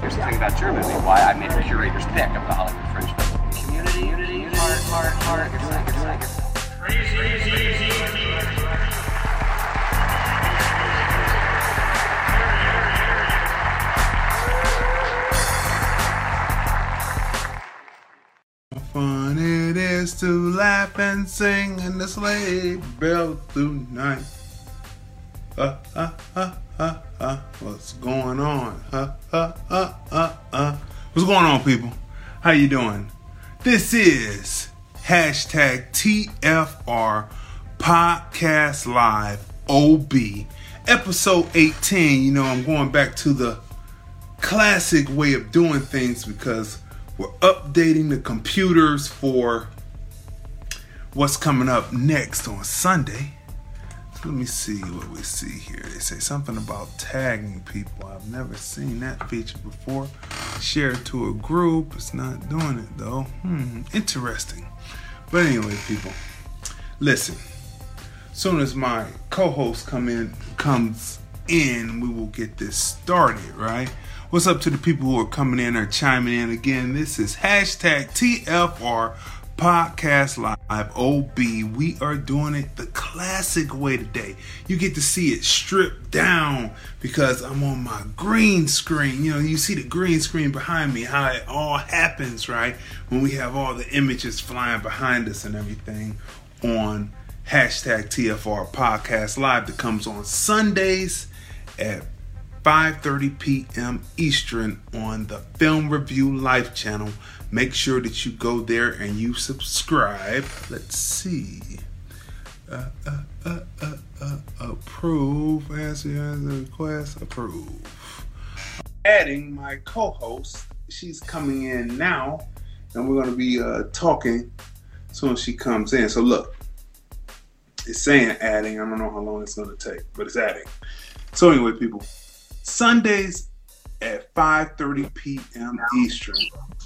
Here's the thing about Germany, why I made a curator's pick of the Hollywood Fringe Festival. Community, unity, heart, heart, heart, your side, your side, your side. Fun it is to laugh and sing in the sleigh bell tonight. Uh, uh, uh, What's going on? Uh, uh, uh, uh, uh. What's going on, people? How you doing? This is hashtag TFR Podcast Live OB episode 18. You know, I'm going back to the classic way of doing things because we're updating the computers for what's coming up next on Sunday. Let me see what we see here. They say something about tagging people. I've never seen that feature before. Share to a group. It's not doing it though. Hmm, interesting. But anyway, people, listen. Soon as my co-host come in comes in, we will get this started, right? What's up to the people who are coming in or chiming in again? This is hashtag TFR Podcast Live OB. We are doing it the classic way today. You get to see it stripped down because I'm on my green screen. You know, you see the green screen behind me, how it all happens, right? When we have all the images flying behind us and everything on hashtag TFR Podcast Live that comes on Sundays at 5:30 p.m. Eastern on the Film Review Live channel. Make sure that you go there and you subscribe. Let's see. Uh, uh, uh, uh, uh, approve. Answer the request. Approve. Adding my co-host. She's coming in now, and we're to be uh, talking soon as she comes in. So look, it's saying adding. I don't know how long it's to take, but it's adding. So anyway, people, Sundays at 5:30 p.m. Eastern.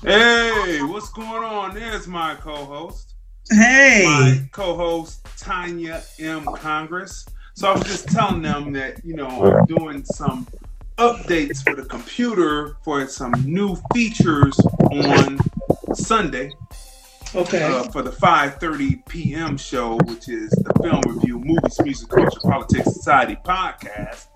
Hey, what's going on? There's my co-host. Hey, My co-host Tanya M. Congress. So I was just telling them that you know I'm doing some updates for the computer for some new features on Sunday okay. uh, for the 5:30 p.m. show, which is the Film Review Movies, Music, Culture, Politics, Society podcast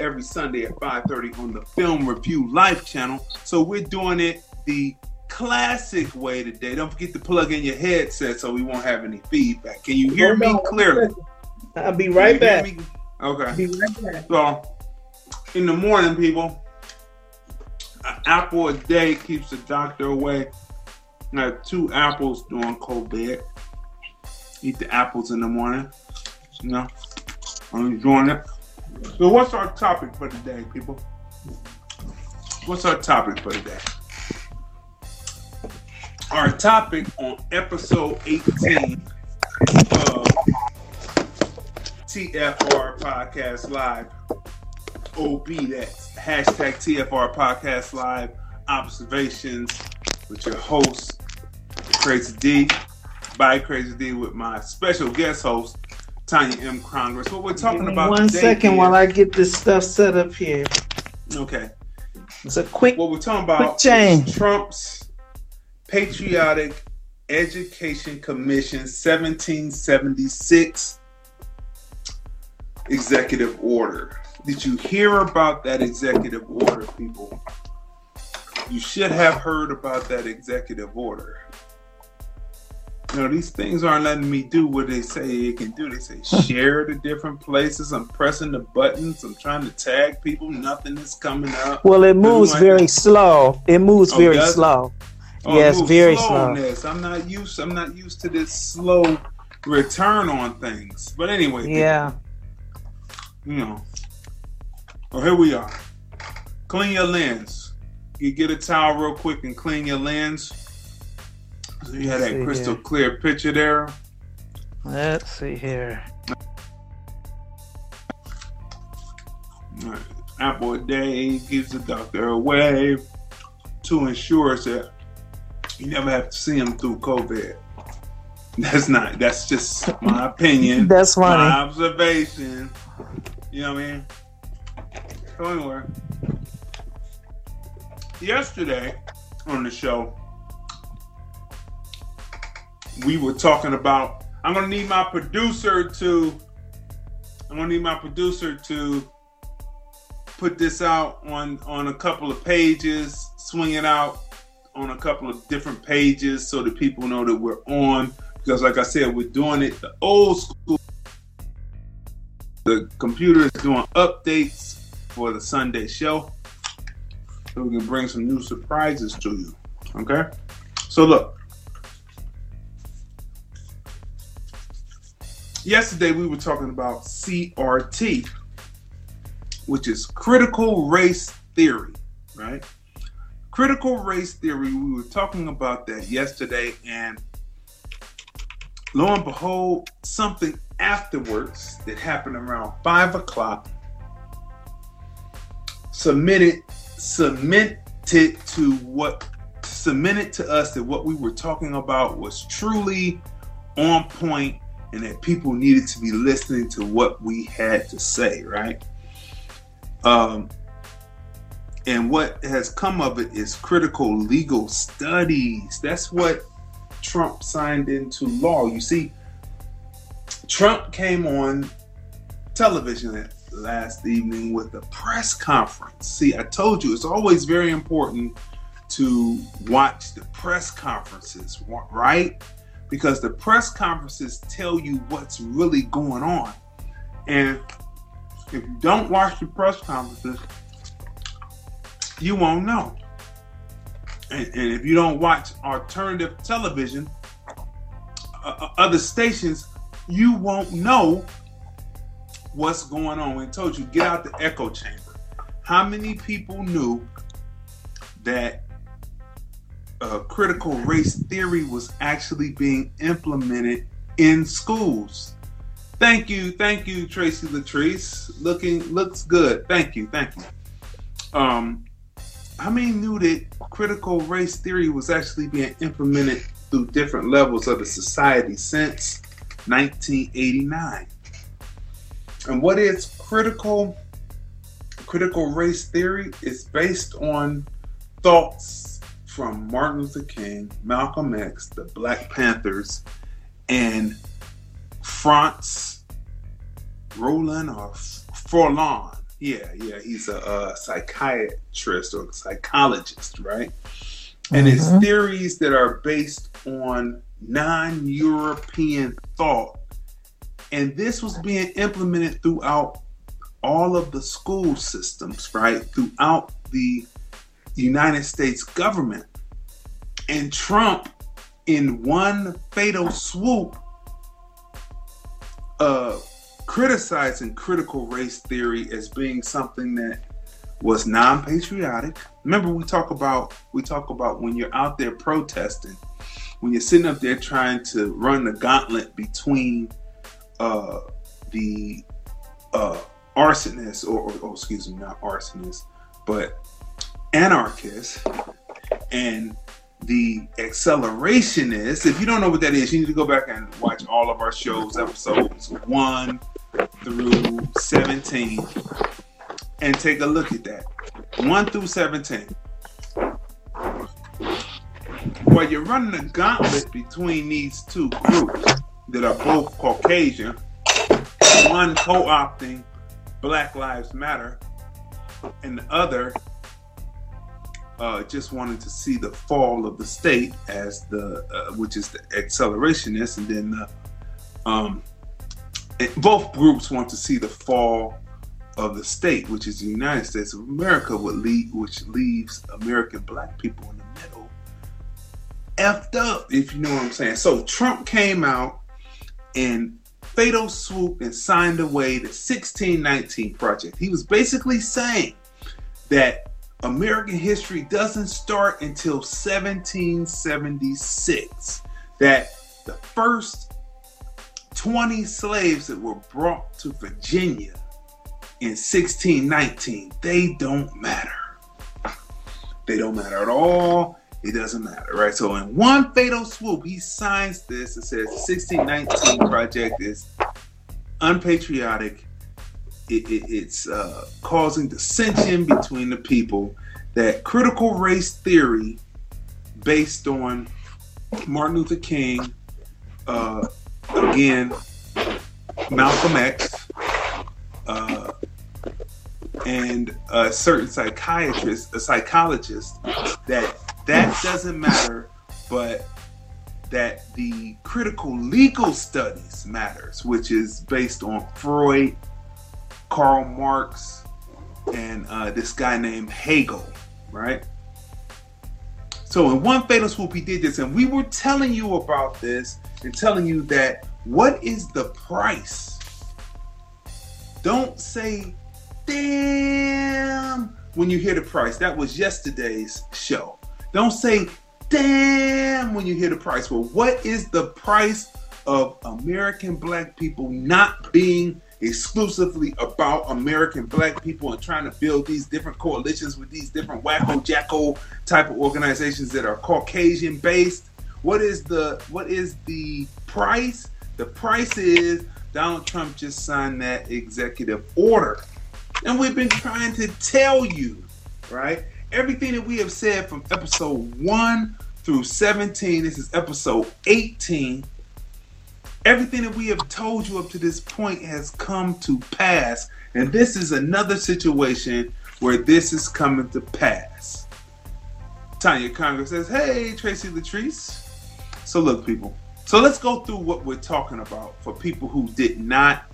every Sunday at 5:30 on the Film Review Live channel. So we're doing it the classic way today. Don't forget to plug in your headset so we won't have any feedback. Can you hear me clearly? I'll be right back. Okay. Be right back. So, in the morning, people, an apple a day keeps the doctor away. I had two apples during COVID. Eat the apples in the morning. You know, I'm enjoying it. So, what's our topic for today, people? What's our topic for today? Our topic on episode 18 of TFR Podcast Live. OB, that's hashtag TFR Podcast Live observations with your host, Crazy D, by Crazy D, with my special guest host, Tanya M. Congress. What we're talking about one second is- while I get this stuff set up here. Okay. It's a quick. What we're talking about change. is Trump's Patriotic Education Commission 1776 executive order. Did you hear about that executive order, people? You should have heard about that executive order. You know, these things aren't letting me do what they say it can do. They say hmm. share to different places. I'm pressing the buttons. I'm trying to tag people. Nothing is coming up. Well, it moves Like- very oh, slow. It moves Oh, very slow. Oh, yes, very slow slow. I'm not used. I'm not used to this slow return on things. But anyway, Yeah. you know. Well, here we are. clean your lens. You get a towel real quick and clean your lens. So you had that crystal here. clear picture there. Let's see here. Right. Apple a day gives the doctor away to ensure that you never have to see him through COVID. That's not. That's just my opinion. That's funny. My observation. You know what I mean? So anyway, yesterday on the show, we were talking about. I'm gonna need my producer to. I'm gonna need my producer to put this out on on a couple of pages, swing it out on a couple of different pages so that people know that we're on. Because, like I said, we're doing it the old school. The computer is doing updates for the Sunday show, so we can bring some new surprises to you. Okay, so look. Yesterday we were talking about CRT, which is critical race theory, right? Critical race theory, we were talking about that yesterday, and lo and behold, something afterwards that happened around five o'clock submitted cemented to what cemented to us that what we were talking about was truly on point and that people needed to be listening to what we had to say, right? Um, and what has come of it is critical legal studies. That's what Trump signed into law. You see, Trump came on television last evening with a press conference. See, I told you it's always very important to watch the press conferences, right? Because the press conferences tell you what's really going on. And if you don't watch the press conferences, you won't know. And, and if you don't watch alternative television, uh, other stations, you won't know what's going on. We told you get out the echo chamber. How many people knew that uh, critical race theory was actually being implemented in schools? Thank you, thank you, Tracy Latrice. Looking looks good. Thank you, thank you. Um, how many knew that critical race theory was actually being implemented through different levels of the society since 1989? And what is critical critical race theory? It's based on thoughts from Martin Luther King, Malcolm X, the Black Panthers, and Franz Roland or Forlon. Yeah, yeah, he's a, a psychiatrist or psychologist, right? And his mm-hmm. theories that are based on non European thought. And this was being implemented throughout all of the school systems, right? Throughout the United States government. And Trump, in one fatal swoop, uh, criticizing critical race theory as being something that was non-patriotic. Remember, we talk about we talk about when you're out there protesting, when you're sitting up there trying to run the gauntlet between uh, the uh, arsonists, or, or oh, excuse me, not arsonists, but anarchists, and the accelerationists. If you don't know what that is, you need to go back and watch all of our shows, episodes one through 17, and take a look at that. 1 through 17. While you're running a gauntlet between these two groups that are both Caucasian, one co opting Black Lives Matter, and the other uh, just wanted to see the fall of the state as the, uh, which is the accelerationist, and then the, um, it, both groups want to see the fall of the state, which is the United States of America, lead, which leaves American black people in the middle, effed up, if you know what I'm saying. So Trump came out and fatal swoop and signed away the 1619 project. He was basically saying that American history doesn't start until 1776. That the first 20 slaves that were brought to Virginia in 1619, they don't matter. They don't matter at all. It doesn't matter, right? So in one fatal swoop, he signs this and says 1619 project is unpatriotic. It, it, it's uh, causing dissension between the people. That critical race theory, based on Martin Luther King, uh, again, Malcolm X, uh, and a certain psychiatrist, a psychologist, that that doesn't matter, but that the critical legal studies matters, which is based on Freud, Karl Marx, and uh, this guy named Hegel, right? So in one fatal swoop, he did this, and we were telling you about this and telling you that what is the price? Don't say, damn, when you hear the price. That was yesterday's show. Don't say, damn, when you hear the price. Well, what is the price of American black people not being exclusively about American black people and trying to build these different coalitions with these different wacko jacko type of organizations that are Caucasian based? What is the what is the price? The price is Donald Trump just signed that executive order. And we've been trying to tell you, right? Everything that we have said from episode 1 through 17, this is episode 18. Everything that we have told you up to this point has come to pass. And this is another situation where this is coming to pass. Tanya Congress says, Hey, Tracy Latrice. So, look, people. So, let's go through what we're talking about for people who did not.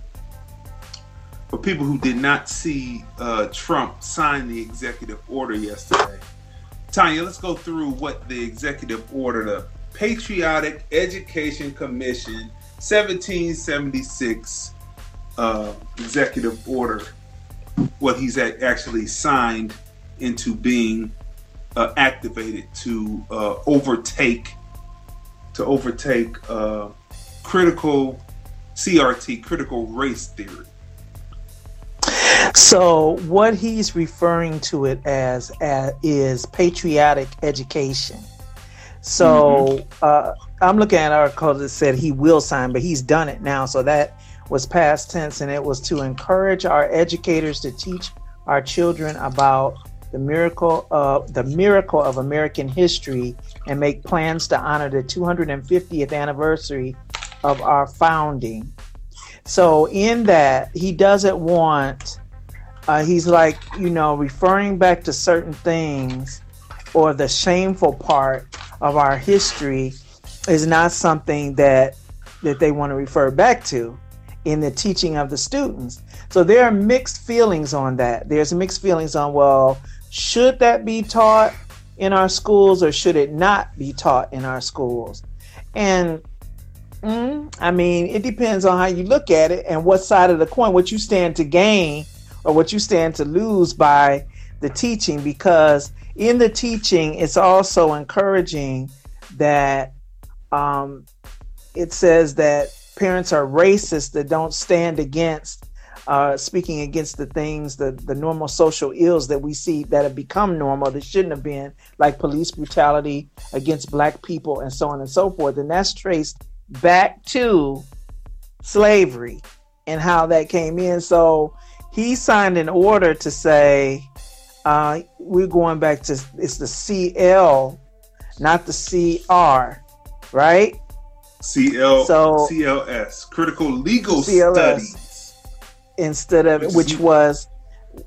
For people who did not see uh, Trump sign the executive order yesterday, Tanya, let's go through what the executive order, the Patriotic Education Commission 1776 uh, executive order, what he's actually signed into being uh, activated to uh, overtake to overtake uh, critical CRT, critical race theory. So what he's referring to it as, as is patriotic education. So mm-hmm. uh, I'm looking at an article that said he will sign, but he's done it now. So that was past tense, and it was to encourage our educators to teach our children about the miracle of the miracle of American history and make plans to honor the 250th anniversary of our founding. So in that, he doesn't want. Uh, he's like you know referring back to certain things or the shameful part of our history is not something that that they want to refer back to in the teaching of the students. So there are mixed feelings on that. There's mixed feelings on well, should that be taught in our schools or should it not be taught in our schools? And mm, I mean, it depends on how you look at it and what side of the coin, what you stand to gain or what you stand to lose by the teaching because in the teaching, it's also encouraging that um, it says that parents are racist that don't stand against uh, speaking against the things, the, the normal social ills that we see that have become normal that shouldn't have been, like police brutality against black people and so on and so forth. And that's traced back to slavery and how that came in. So he signed an order to say, uh, we're going back to it's the CL, not the CR, right? CL so CLS, critical legal CLS, studies, instead of which, which was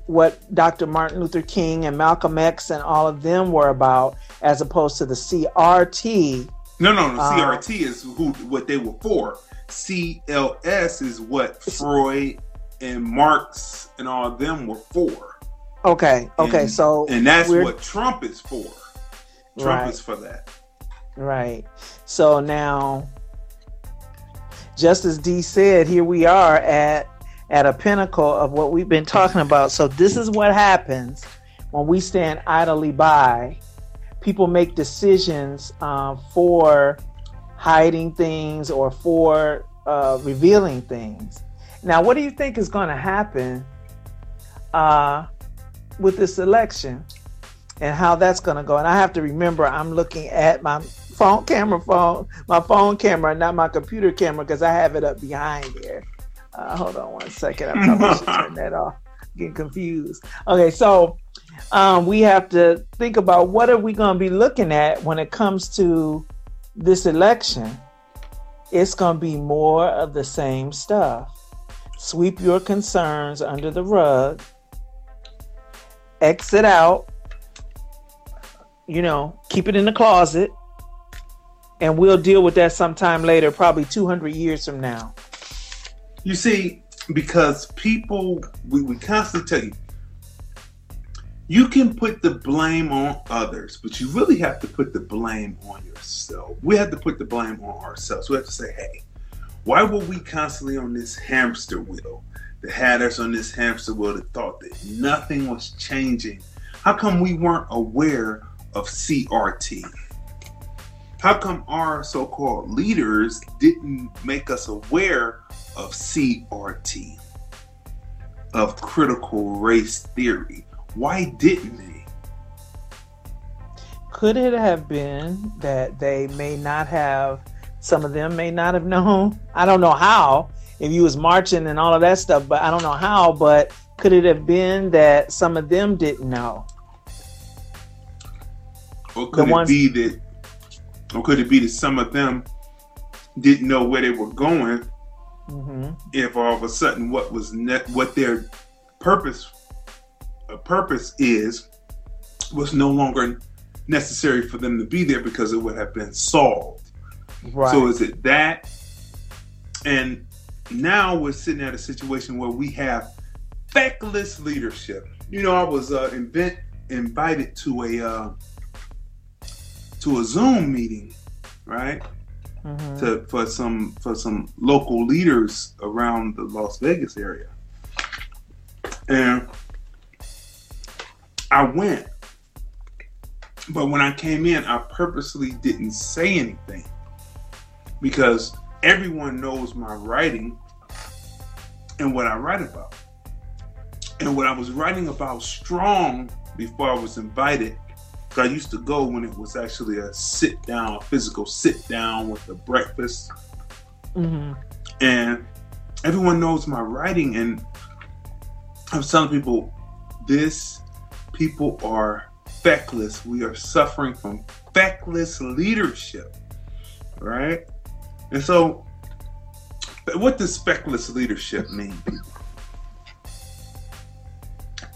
what Dr. Martin Luther King and Malcolm X and all of them were about, as opposed to the CRT. No, no, no. Uh, CRT is who what they were for. CLS is what Freud and Marx and all of them were for. Okay. Okay. And, so and that's what Trump is for. Trump right. is for that. Right. So now, just as D said, here we are at at a pinnacle of what we've been talking about. So this is what happens when we stand idly by, people make decisions uh, for hiding things or for uh, revealing things. Now, what do you think is going to happen uh, with this election and how that's going to go? And I have to remember, I'm looking at my phone camera, phone, my phone camera, not my computer camera, because I have it up behind here. Uh, hold on one second. I probably should turn that off. Getting confused. Okay, so um, we have to think about what are we going to be looking at when it comes to this election. It's going to be more of the same stuff. Sweep your concerns under the rug. Exit out. You know, keep it in the closet and we'll deal with that sometime later, probably 200 years from now. You see, because people, we, we constantly tell you, you can put the blame on others, but you really have to put the blame on yourself. We have to put the blame on ourselves. We have to say, hey, why were we constantly on this hamster wheel had us on this hamster wheel that thought that nothing was changing? How come we weren't aware of CRT? How come our so called leaders didn't make us aware of CRT, of critical race theory? Why didn't they? Could it have been that they may not have, some of them may not have known? I don't know how, if you was marching and all of that stuff, but I don't know how, but could it have been that some of them didn't know? Or could The it ones- be that or could it be that some of them didn't know where they were going hmm if all of a sudden what was ne- what their purpose uh, purpose is was no longer necessary for them to be there because it would have been solved. Right. So is it that? And now we're sitting at a situation where we have feckless leadership. You know, I was uh, invent, invited to a uh, to a Zoom meeting, right? Mhm. To for some for some local leaders around the Las Vegas area, and I went. But when I came in, I purposely didn't say anything because everyone knows my writing and what I write about. And what I was writing about strong before I was invited, I used to go when it was actually a sit down, a physical sit down with a breakfast. Mhm. And everyone knows my writing. And I was telling people, this people are feckless. We are suffering from feckless leadership, right? And so, what does feckless leadership mean?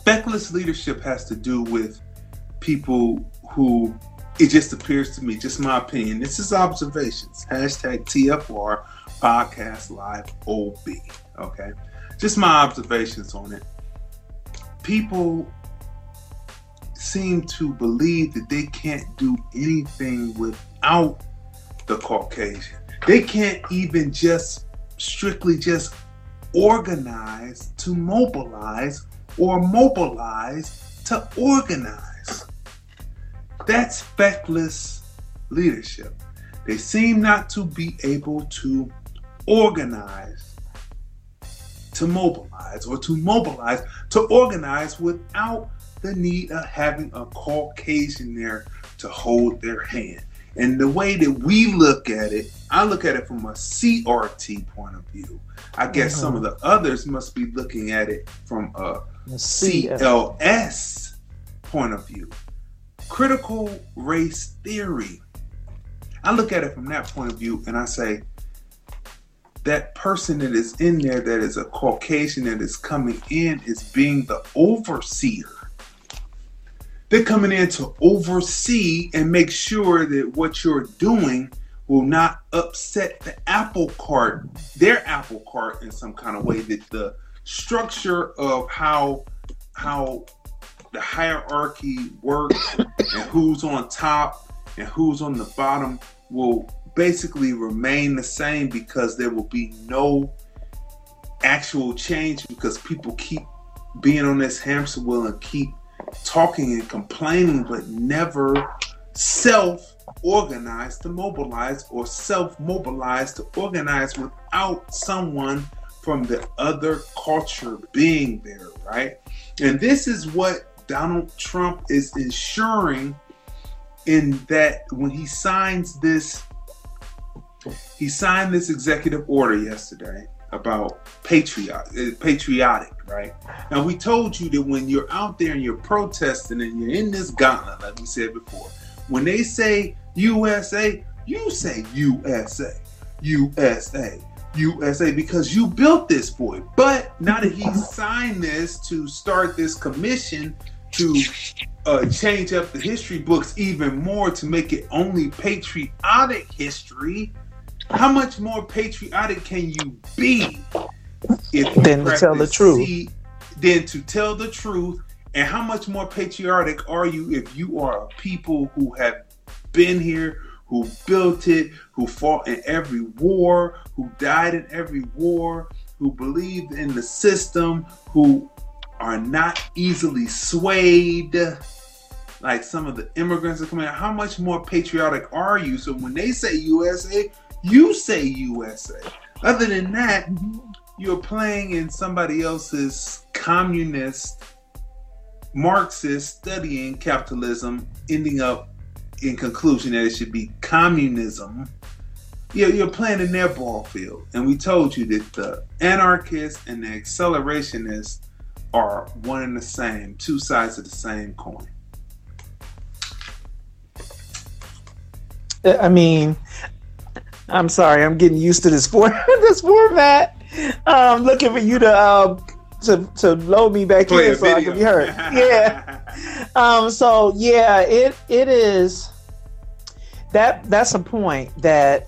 Feckless leadership has to do with people who it just appears to me, just my opinion. This is observations. Hashtag TFR podcast live OB. Okay. Just my observations on it. People seem to believe that they can't do anything without the Caucasian. They can't even just strictly just organize to mobilize or mobilize to organize. That's feckless leadership. They seem not to be able to organize to mobilize or to mobilize to organize without the need of having a Caucasian there to hold their hand. And the way that we look at it, I look at it from a CRT point of view. I guess some of uh-huh. the others must be looking at it from a CLS point of view. Critical race theory. I look at it from that point of view and I say, that person that is in there that is a Caucasian that is coming in is being the overseer. They're coming in to oversee and make sure that what you're doing will not upset the apple cart, their apple cart in some kind of way. That the structure of how how the hierarchy works and who's on top and who's on the bottom will basically remain the same because there will be no actual change because people keep being on this hamster wheel and keep talking and complaining, but never self organize to mobilize or self mobilize to organize without someone from the other culture being there, right? And this is what Donald Trump is ensuring in that when he signs this he signed this executive order yesterday about patriotic, patriotic, right? Now we told you that when you're out there and you're protesting and you're in this gauntlet, like we said before, when they say USA, you say USA, USA, USA, because you built this boy. But now that he signed this to start this commission to uh, change up the history books even more to make it only patriotic history, how much more patriotic can you be if you Than to tell the truth. C- than to tell the truth? And how much more patriotic are you if you are a people who have been here, who built it, who fought in every war, who died in every war, who believed in the system, who are not easily swayed? like some of the immigrants are coming in, how much more patriotic are you? So when they say USA, you say USA. Other than that, mm-hmm. You're playing in somebody else's communist, Marxist studying capitalism, ending up in conclusion that it should be communism. You're, you're playing in their ball field. And we told you that the anarchists and the accelerationists are one and the same, two sides of the same coin. I mean, I'm sorry, I'm getting used to this for this format. Um, looking for you to um to to load me back Play in so I can be heard. Yeah. Um. So yeah, it it is that that's a point that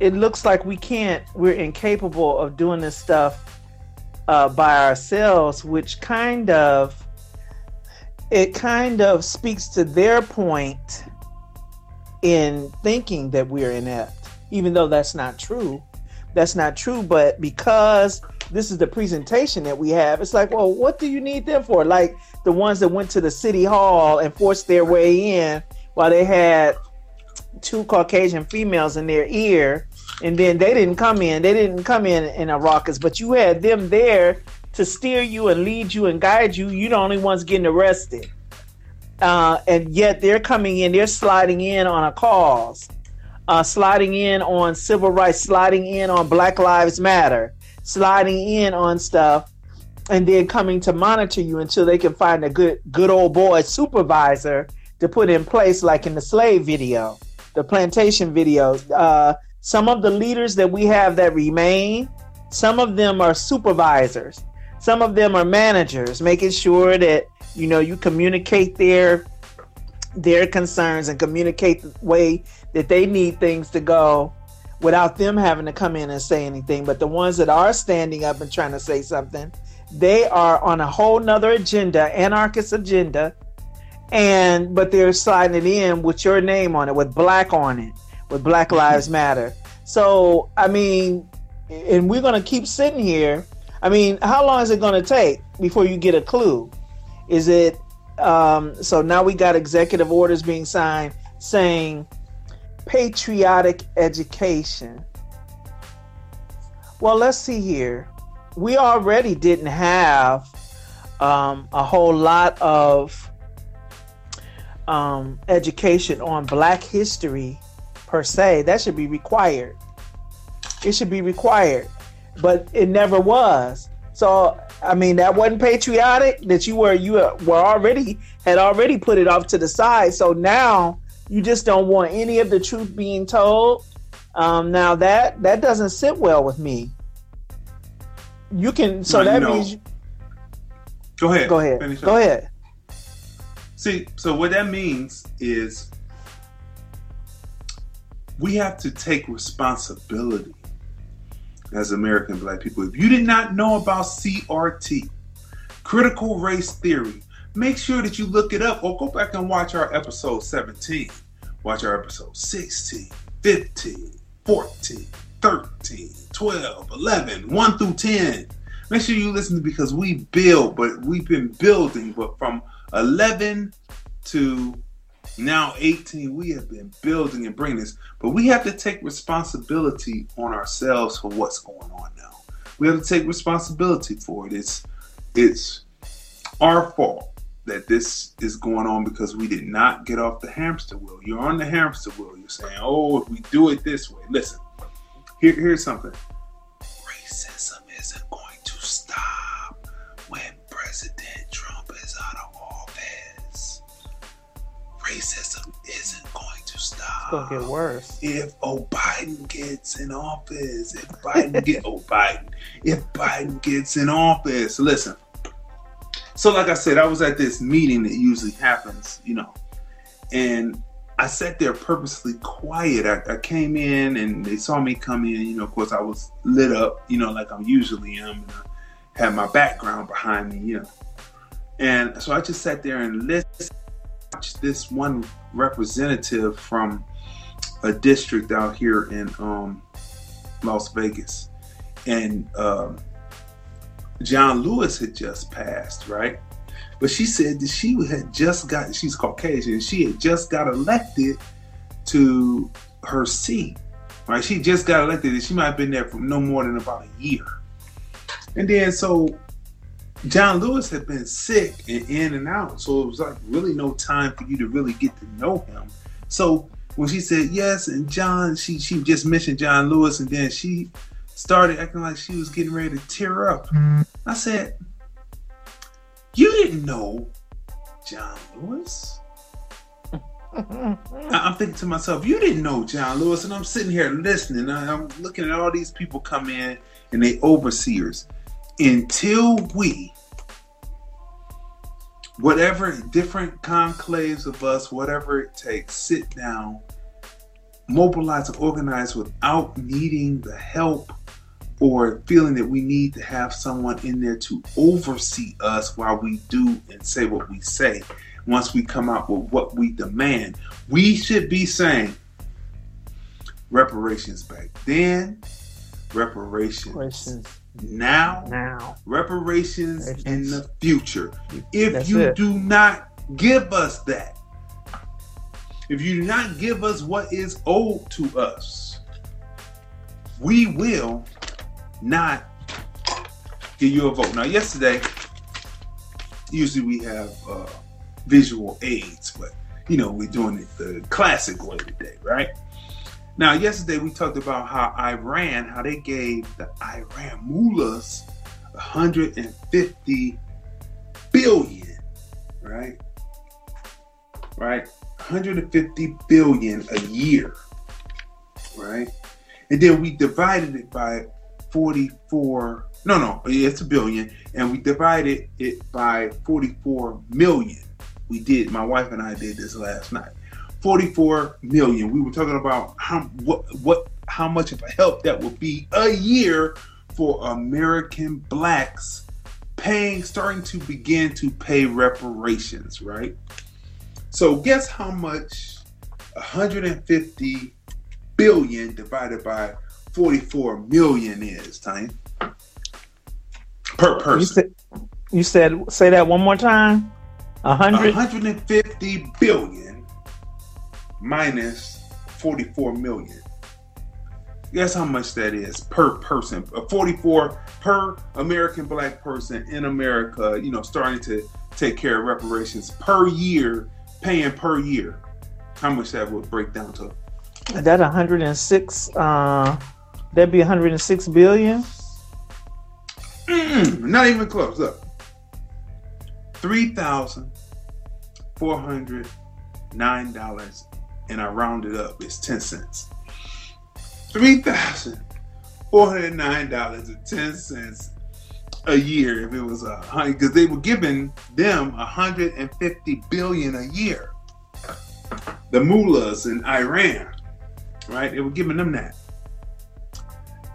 it looks like we can't. We're incapable of doing this stuff uh, by ourselves, which kind of it kind of speaks to their point in thinking that we're inept, even though that's not true. That's not true, but because this is the presentation that we have, it's like, well, what do you need them for? Like the ones that went to the city hall and forced their way in while they had two Caucasian females in their ear, and then they didn't come in. They didn't come in in a raucous, but you had them there to steer you and lead you and guide you. You're the only ones getting arrested uh, and yet they're coming in, they're sliding in on a cause, uh, sliding in on civil rights, sliding in on Black Lives Matter, sliding in on stuff, and then coming to monitor you until they can find a good, good old boy supervisor to put in place, like in the slave video, the plantation video. Uh, some of the leaders that we have that remain, some of them are supervisors, some of them are managers, making sure that you know you communicate their their concerns and communicate the way that they need things to go without them having to come in and say anything. But the ones that are standing up and trying to say something they are on a whole nother agenda anarchist agenda and but they're sliding it in with your name on it with black on it with black mm-hmm. lives matter. So i mean and we're going to keep sitting here. I mean how long is it going to take before you get a clue? Is it um, so now we got executive orders being signed saying patriotic education. Well let's see here. We already didn't have um, a whole lot of um, education on black history per se. That should be required. It should be required but it never was. So I mean, that wasn't patriotic. That you were you were already had already put it off to the side. So now you just don't want any of the truth being told. Um, now that that doesn't sit well with me. You can so that means you, Go ahead. go ahead. Finish Go up. ahead. See, so what that means is we have to take responsibility as American black people. If you did not know about CRT, critical race theory, make sure that you look it up or go back and watch our episode 17. Watch our episode 16, 15, 14, 13, 12, 11, 1 through 10. Make sure you listen because we build, but we've been building, but from 11 to now 18, we have been building and bringing this, but we have to take responsibility on ourselves for what's going on now. We have to take responsibility for it. It's it's our fault that this is going on because we did not get off the hamster wheel. You're on the hamster wheel. You're saying, "Oh, if we do it this way." Listen, here, here's something. Racism isn't going to stop when President Racism isn't going to stop. It's gonna get worse. If Biden gets in office, if Biden get oh Biden, if Biden gets in office, listen. So like I said, I was at this meeting that usually happens, you know, and I sat there purposely quiet. I, I came in and they saw me come in. You know, of course, I was lit up, you know, like I'm usually am, and I had my background behind me, you know. And so I just sat there and listened. This one representative from a district out here in um, Las Vegas, and um, John Lewis had just passed, right? But she said that she had just got, she's Caucasian, she had just got elected to her seat, right? She just got elected and she might have been there for no more than about a year. And then so John Lewis had been sick and in and out. So it was like really no time for you to really get to know him. So when she said yes, and John, she she just mentioned John Lewis, and then she started acting like she was getting ready to tear up. I said, You didn't know John Lewis? I'm thinking to myself, you didn't know John Lewis, and I'm sitting here listening. and I'm looking at all these people come in and they overseers. Until we, whatever different conclaves of us, whatever it takes, sit down, mobilize and organize without needing the help or feeling that we need to have someone in there to oversee us while we do and say what we say. Once we come out with what we demand, we should be saying reparations back then, reparations. Questions now, now. reparations in the future. If That's you it. do not give us that, if you do not give us what is owed to us, we will not give you a vote. Now, yesterday, usually we have uh, visual aids, but you know, we're doing it the classic way today, right? Now, yesterday we talked about how Iran, how they gave the Iran mullahs 150 billion, right? Right? 150 billion a year, right? And then we divided it by 44, no, no, it's a billion, and we divided it by 44 million. We did, my wife and I did this last night. 44 million. We were talking about how what what how much of a help that would be a year for American blacks paying starting to begin to pay reparations, right? So guess how much 150 billion divided by 44 million is, Tiny? Per You person. said, you said, say that one more time. A hundred. 150 billion minus 44 million. Guess how much that is per person? Uh, 44 per American black person in America, you know, starting to take care of reparations per year, paying per year. How much that would break down to? That 106. Uh, that'd be 106 billion. Mm, not even close. Look, three thousand four hundred nine dollars, and I rounded it up. It's ten cents. Three thousand four hundred nine dollars and ten cents a year if it was a hundred, because they were giving them a hundred and fifty billion a year. The mullahs in Iran, right? They were giving them that.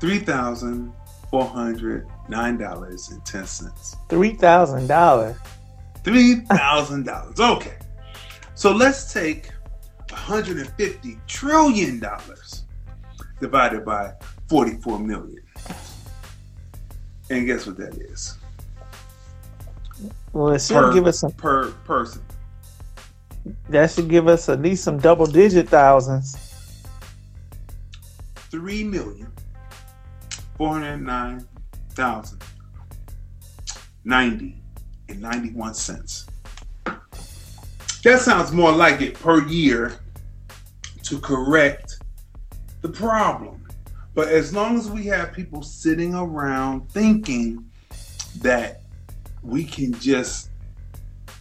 Three thousand four hundred nine dollars and ten cents. Three thousand dollars. Three thousand dollars. Okay. So let's take 150 trillion dollars divided by 44 million. And guess what that is? Well, it should per, give us some. per person. That should give us at least some double digit thousands. Three million four hundred nine thousand ninety and ninety one cents. That sounds more like it per year to correct the problem. But as long as we have people sitting around thinking that we can just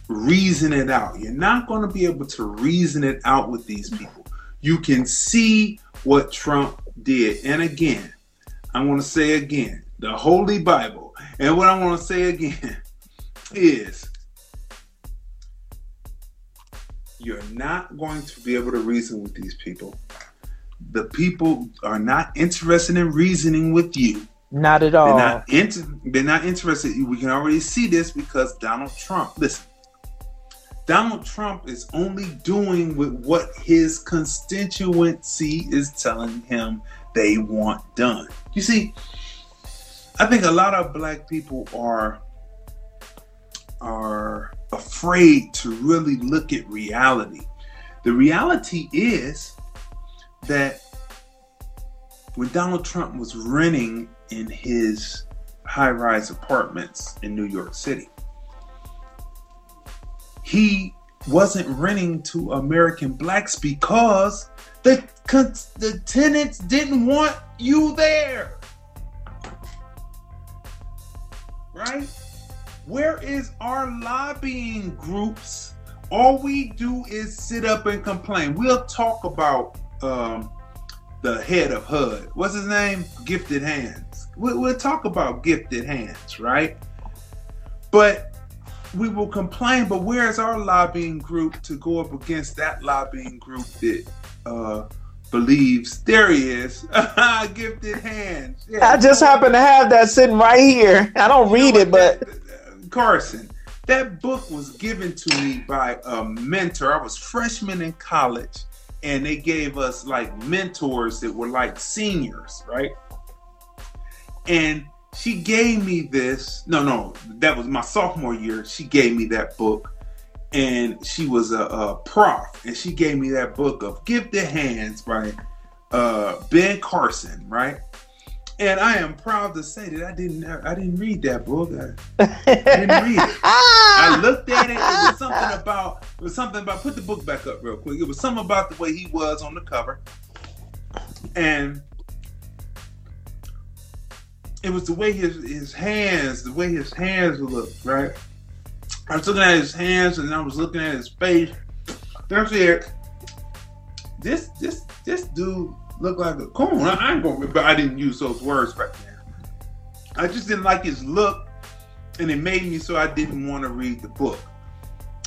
reason it out, you're not going to be able to reason it out with these people. You can see what Trump did. And again, I want to say again, the Holy Bible. And what I want to say again is you're not going to be able to reason with these people. The people are not interested in reasoning with you. Not at They're all. not inter- they're not interested. We can already see this because Donald Trump. Listen, Donald Trump is only doing with what his constituency is telling him they want done. You see, I think a lot of black people are are afraid to really look at reality. The reality is that when Donald Trump was renting in his high-rise apartments in New York City, he wasn't renting to American blacks because the the tenants didn't want you there. Right? Where is our lobbying groups? All we do is sit up and complain. We'll talk about um, the head of HUD. What's his name? Gifted Hands. We'll, we'll talk about Gifted Hands, right? But we will complain. But where is our lobbying group to go up against that lobbying group that uh, believes? There he is. Gifted Hands. Yeah. I just happen to have that sitting right here. I don't read it, but Carson, that book was given to me by a mentor. I was freshman in college, and they gave us like mentors that were like seniors, right? And she gave me this. No, no, that was my sophomore year. She gave me that book, and she was a, a prof, and she gave me that book of "Gifted Hands" by uh, Ben Carson, right? And I am proud to say that I didn't I didn't read that book. I, I didn't read it. I looked at it. It was something about it was something about put the book back up real quick. It was something about the way he was on the cover. And it was the way his his hands, the way his hands looked, right? I was looking at his hands and I was looking at his face. Then I said, this this this dude looked like a coon. I, I ain't gonna but I didn't use those words right now. I just didn't like his look, and it made me so I didn't want to read the book.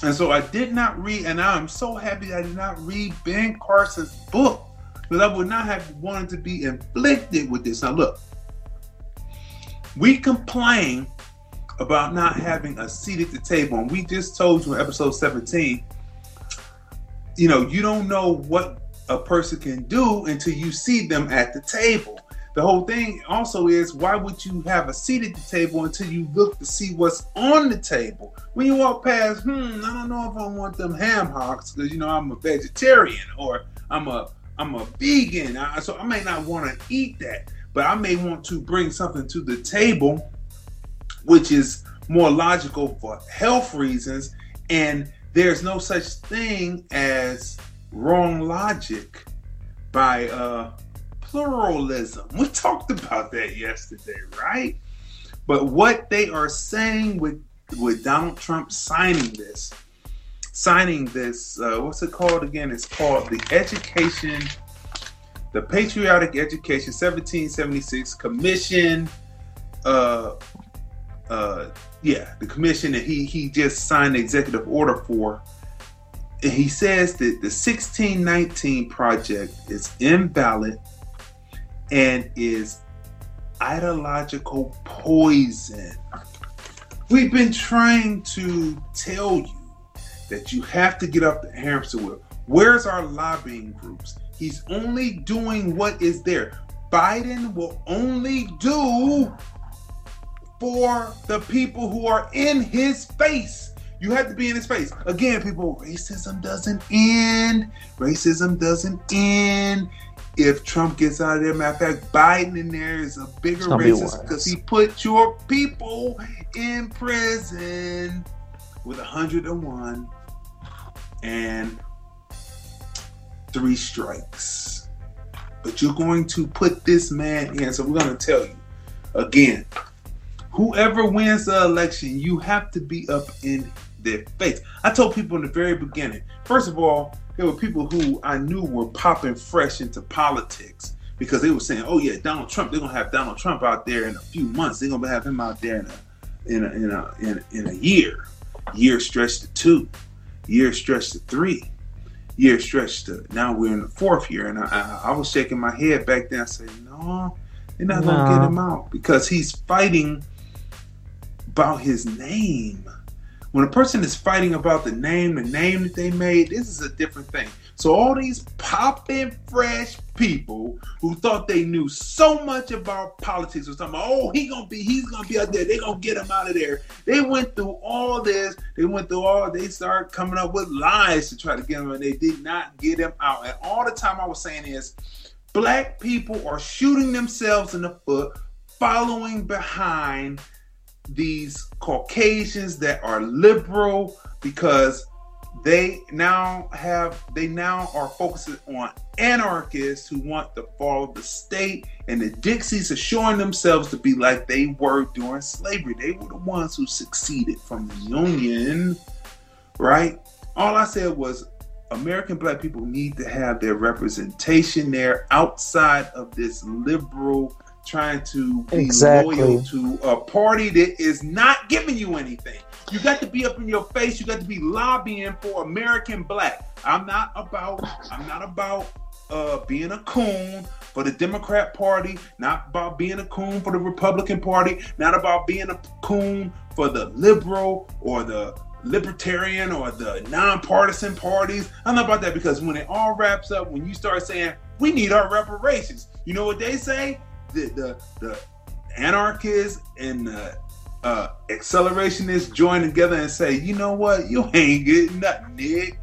And so I did not read, and I'm so happy I did not read Ben Carson's book because I would not have wanted to be inflicted with this. Now, look, we complain about not having a seat at the table, and we just told you in episode 17, you know, you don't know what a person can do until you see them at the table. The whole thing also is why would you have a seat at the table until you look to see what's on the table? When you walk past, hmm, I don't know if I want them ham hocks because you know I'm a vegetarian or I'm a I'm a vegan, I- so I may not want to eat that, but I may want to bring something to the table, which is more logical for health reasons. And there's no such thing as wrong logic by uh, pluralism. We talked about that yesterday, right? But what they are saying with with Donald Trump signing this, signing this, uh, what's it called again? It's called the Education, the Patriotic Education 1776 Commission. Uh, uh, yeah, the commission that he he just signed the executive order for. And he says that the 1619 project is invalid and is ideological poison. We've been trying to tell you that you have to get up the hamster wheel. Where's our lobbying groups? He's only doing what is there. Biden will only do for the people who are in his face. You have to be in his face. Again, people, racism doesn't end. Racism doesn't end. If Trump gets out of there, matter of fact, Biden in there is a bigger racist because he put your people in prison with 101 and three strikes. But you're going to put this man in. So we're going to tell you again whoever wins the election, you have to be up in their face. I told people in the very beginning, first of all, there were people who I knew were popping fresh into politics because they were saying, "Oh yeah, Donald Trump. They're gonna have Donald Trump out there in a few months. They're gonna have him out there in a in a in a in, in a year, year stretched to two, year stretched to three, year stretched to now we're in the fourth year." And I, I, I was shaking my head back then, saying, "No, they're not gonna get him out because he's fighting about his name." When a person is fighting about the name, the name that they made, this is a different thing. So all these popping fresh people who thought they knew so much about politics was talking about, oh, he gonna be, he's gonna be out there, they gonna get him out of there. They went through all this, they went through all, they started coming up with lies to try to get him, and they did not get him out. And all the time I was saying is, black people are shooting themselves in the foot, following behind these Caucasians that are liberal because they now have they now are focusing on anarchists who want the fall of the state and the Dixies are showing themselves to be like they were during slavery. They were the ones who succeeded from the Union, right? All I said was American black people need to have their representation there outside of this liberal trying to be Exactly. loyal to a party that is not giving you anything. You got to be up in your face. You got to be lobbying for American black. I'm not about. I'm not about uh, being a coon for the Democrat Party. Not about being a coon for the Republican Party. Not about being a coon for the liberal or the libertarian or the nonpartisan parties. I'm not about that because when it all wraps up, when you start saying we need our reparations, you know what they say? The the, the anarchists and the uh, accelerationists join together and say, you know what, you ain't getting nothing, Nick.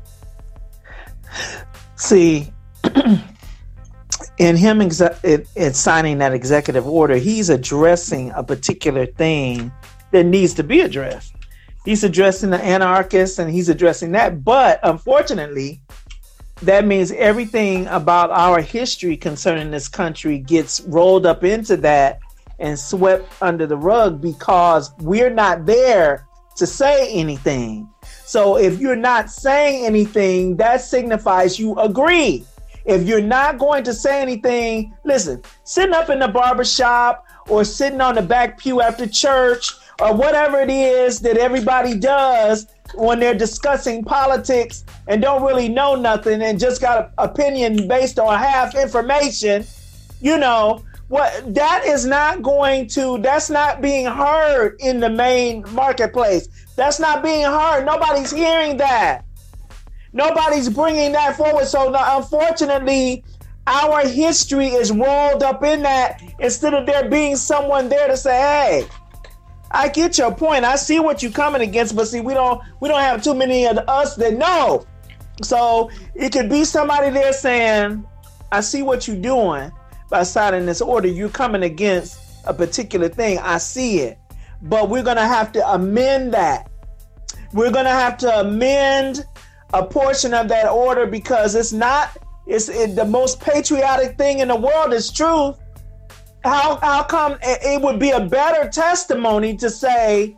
See, in him exe- in, in signing that executive order, he's addressing a particular thing that needs to be addressed. He's addressing the anarchists and he's addressing that. But unfortunately, that means everything about our history concerning this country gets rolled up into that and swept under the rug because we're not there to say anything. So if you're not saying anything, that signifies you agree. If you're not going to say anything, listen, sitting up in the barber shop or sitting on the back pew after church or whatever it is that everybody does when they're discussing politics and don't really know nothing and just got an opinion based on half information, you know, what that is not going to that's not being heard in the main marketplace. That's not being heard. Nobody's hearing that. Nobody's bringing that forward. So unfortunately, our history is rolled up in that instead of there being someone there to say, "Hey, I get your point. I see what you're coming against, but see, we don't we don't have too many of us that know. So it could be somebody there saying, "I see what you're doing by signing this order. You're coming against a particular thing. I see it, but we're gonna have to amend that. We're gonna have to amend a portion of that order because it's not. It's it, the most patriotic thing in the world It's truth how how come it would be a better testimony to say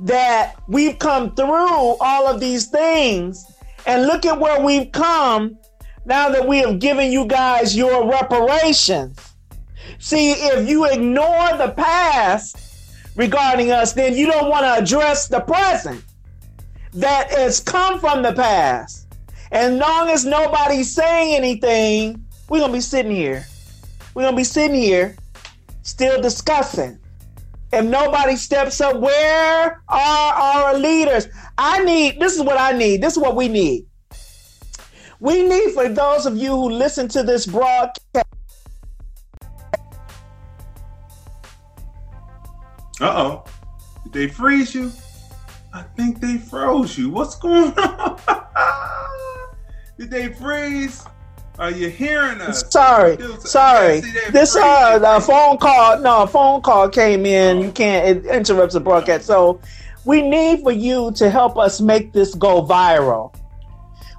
that we've come through all of these things and look at where we've come now that we have given you guys your reparations? See if you ignore the past regarding us then you don't want to address the present that has come from the past. And long as nobody's saying anything we're gonna be sitting here we're gonna be sitting here still discussing. If nobody steps up, where are our leaders? I need this is what I need. This is what we need. We need for those of you who listen to this broadcast Uh oh. Did they freeze you? I think they froze you. What's going on? Did they freeze? Are you hearing us? Sorry, sorry. I see that This uh, the phone call. No, a phone call came in. You can't. It interrupts the broadcast. So, we need for you to help us make this go viral.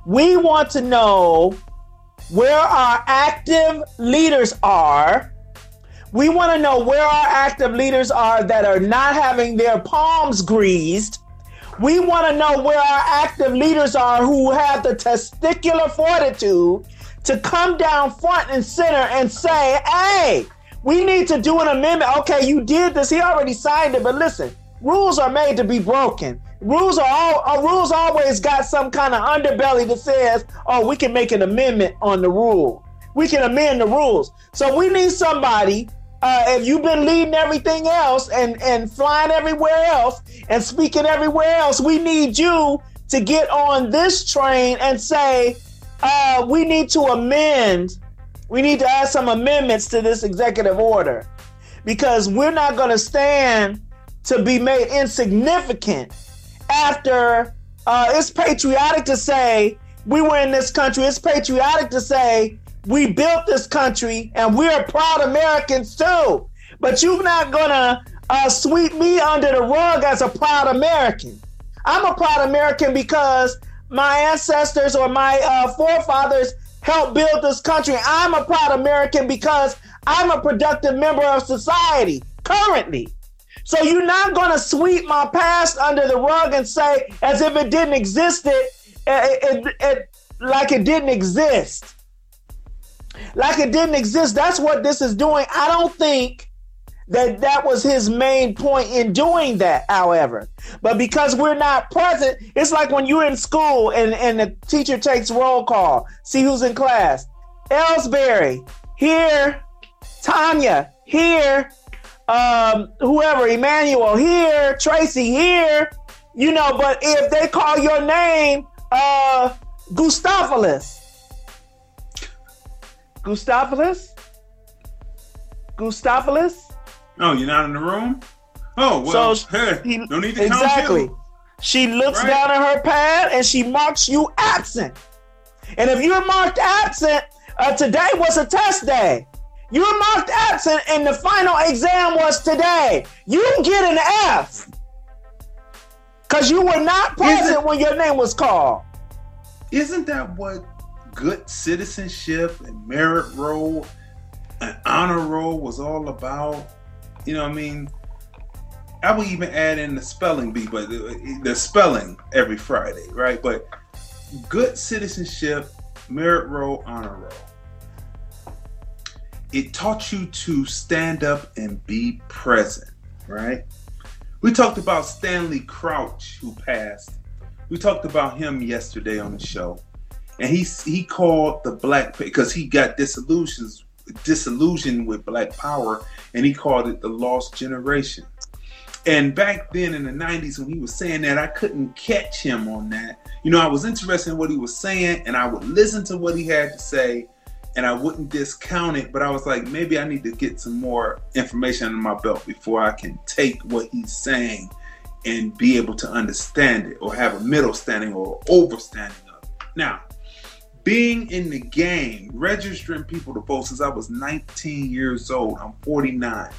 We want to know where our active leaders are. We want to know where our active leaders are that are not having their palms greased. We want to know where our active leaders are who have the testicular fortitude to come down front and center and say, hey, we need to do an amendment. Okay, you did this. He already signed it, but listen, rules are made to be broken. Rules are all uh, rules always got some kind of underbelly that says, oh, we can make an amendment on the rule. We can amend the rules. So we need somebody uh, if you've been leading everything else and, and flying everywhere else and speaking everywhere else, we need you to get on this train and say, uh, we need to amend, we need to add some amendments to this executive order because we're not going to stand to be made insignificant after uh, it's patriotic to say we were in this country. It's patriotic to say we built this country and we're proud Americans too. But you're not gonna uh, sweep me under the rug as a proud American. I'm a proud American because my ancestors or my uh, forefathers helped build this country. I'm a proud American because I'm a productive member of society currently. So you're not going to sweep my past under the rug and say, as if it didn't exist, it, it, it, it like it didn't exist like it didn't exist. That's what this is doing. I don't think that that was his main point in doing that, however. But because we're not present, it's like when you're in school and, and the teacher takes roll call, see who's in class. Ellsbury, here. Tanya, here. Um, whoever, Emmanuel, here. Tracy, here. You know, but if they call your name, uh, gustavus gustavus Gustavulus? Oh, you're not in the room? Oh, well, So hey, he- no need to exactly. She looks Right. down at her pad and she marks you absent. And if you're marked absent, uh, today was a test day. You were marked absent and the final exam was today. You get an F. Because you were not present when your name was called. Isn't that what good citizenship and merit roll and honor roll was all about? You know what I mean? I would even add in the spelling bee, but the, the spelling every Friday, right? But good citizenship, merit roll, honor roll. It taught you to stand up and be present, right? We talked about Stanley Crouch, who passed. We talked about him yesterday on the show, and he he called the black because he got disillusions disillusioned with Black Power, and he called it the lost generation. And back then in the 90s, when he was saying that, I couldn't catch him on that. You know, I was interested in what he was saying, and I would listen to what he had to say, and I wouldn't discount it. But I was like, maybe I need to get some more information under my belt before I can take what he's saying and be able to understand it or have a middle standing or overstanding of it. Now, being in the game, registering people to vote since I was 19 years old, I'm 49.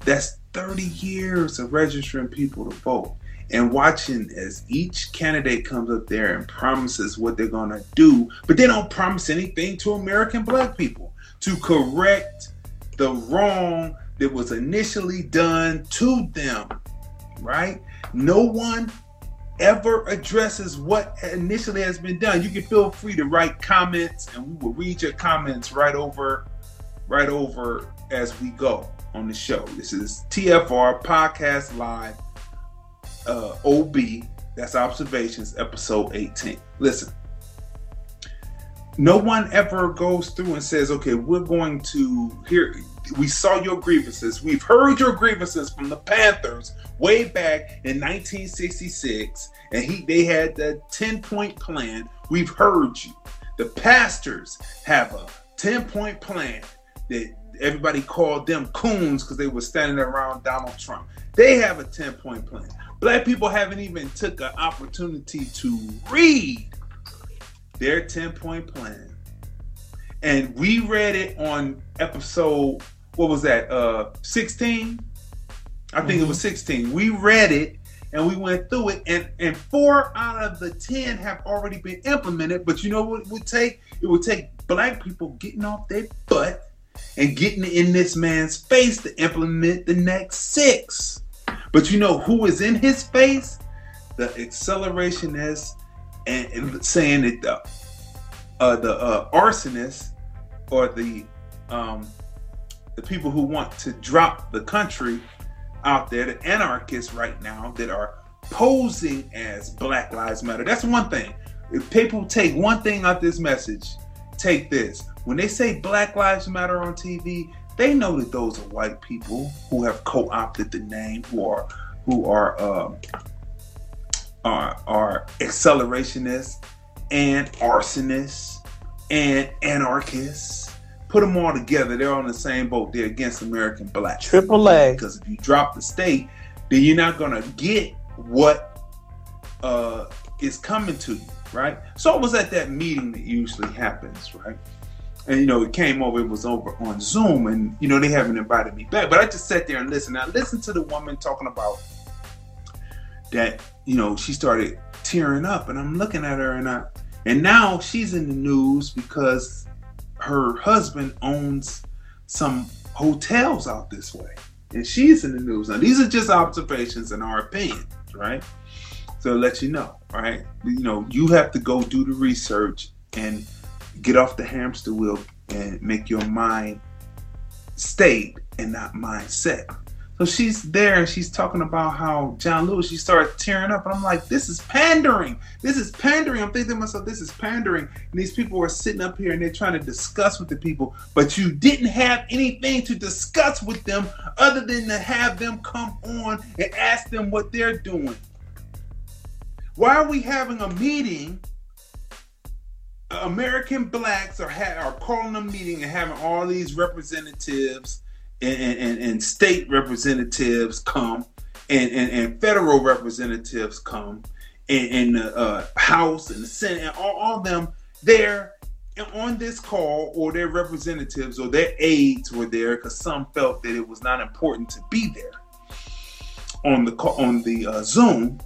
That's 30 years of registering people to vote and watching as each candidate comes up there and promises what they're going to do, but they don't promise anything to American black people to correct the wrong that was initially done to them, right? No one ever addresses what initially has been done. You can feel free to write comments and we will read your comments right over right over as we go on the show. This is TFR Podcast Live uh, OB, that's Observations, episode 18. Listen, no one ever goes through and says, okay, we're going to here. We saw your grievances. We've heard your grievances from the Panthers way back in 1966, and he they had the 10 point plan. We've heard you. The pastors have a 10 point plan that everybody called them coons because they were standing around Donald Trump. They have a 10 point plan. Black people haven't even took an opportunity to read their 10 point plan. And we read it on episode, what was that, uh 16? I think it was 16. We read it and we went through it, and, and four out of the 10 have already been implemented. But you know what it would take? It would take black people getting off their butt and getting in this man's face to implement the next six. But you know who is in his face? The accelerationists and, and saying that the uh, the uh, arsonists or the um, the people who want to drop the country out there, the anarchists right now that are posing as Black Lives Matter. That's one thing. If people take one thing out this message, take this. When they say Black Lives Matter on TV, they know that those are white people who have co-opted the name, who are who are um, are, are accelerationists and arsonists and anarchists. Put them all together, they're on the same boat. They're against American blacks. Triple A. Because if you drop the state, then you're not gonna get what uh, is coming to you, right? So I was at that meeting that usually happens, right? And you know, it came over, it was over on Zoom, and you know, they haven't invited me back. But I just sat there and listened. I listened to the woman talking about that, you know, she started tearing up, and I'm looking at her, and I, and now she's in the news because her husband owns some hotels out this way, and she's in the news. Now, these are just observations and our opinions, right? So let you know, right? You know, you have to go do the research and get off the hamster wheel and make your mind state and not mindset. So she's there and she's talking about how John Lewis, she started tearing up. And I'm like, this is pandering. This is pandering. I'm thinking to myself, this is pandering. And these people are sitting up here and they're trying to discuss with the people, but you didn't have anything to discuss with them other than to have them come on and ask them what they're doing. Why are we having a meeting? American blacks are ha- are calling a meeting and having all these representatives and, and, and state representatives come and, and, and federal representatives come and, and the uh, House and the Senate and all, all of them there on this call or their representatives or their aides were there because some felt that it was not important to be there on the on the uh, Zoom.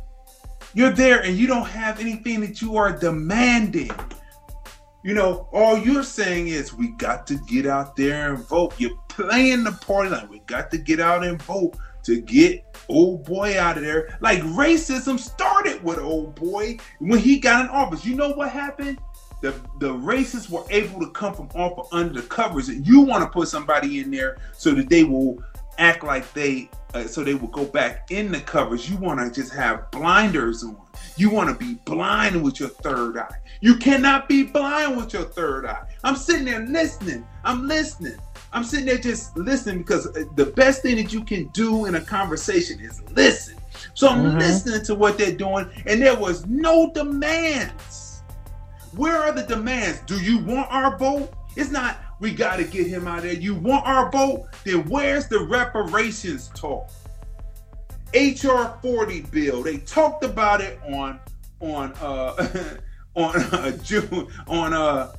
You're there and you don't have anything that you are demanding. You know, all you're saying is we got to get out there and vote. You're playing the party line. we got to get out and vote to get old boy out of there. Like racism started with old boy when he got in office. You know what happened? The the racists were able to come from off of under the covers, and you want to put somebody in there so that they will act like they uh, so they will go back in the covers. You want to just have blinders on. You want to be blind with your third eye. You cannot be blind with your third eye. I'm sitting there listening. I'm listening. I'm sitting there just listening because uh, the best thing that you can do in a conversation is listen. So I'm Mhm. listening to what they're doing, and there was no demands. Where are the demands? Do you want our vote? It's not we got to get him out of there. You want our vote? Then where's the reparations talk? HR 40 bill. They talked about it on on uh on uh, June on uh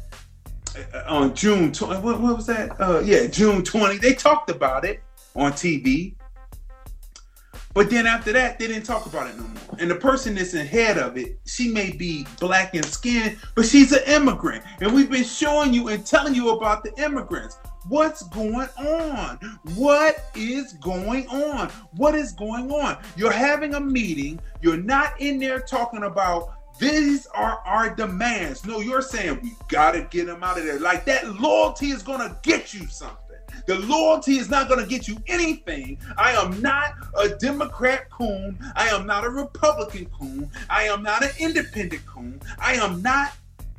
on June 20 what, what was that? Uh yeah, June 20. They talked about it on TV. But then after that, they didn't talk about it no more. And the person that's ahead of it, she may be black in skin, but she's an immigrant. And we've been showing you and telling you about the immigrants. What's going on? What is going on? What is going on? You're having a meeting. You're not in there talking about these are our demands. No, you're saying we got to get them out of there. Like that loyalty is going to get you something. The loyalty is not going to get you anything. I am not a Democrat coon. I am not a Republican coon. I am not an independent coon. I am not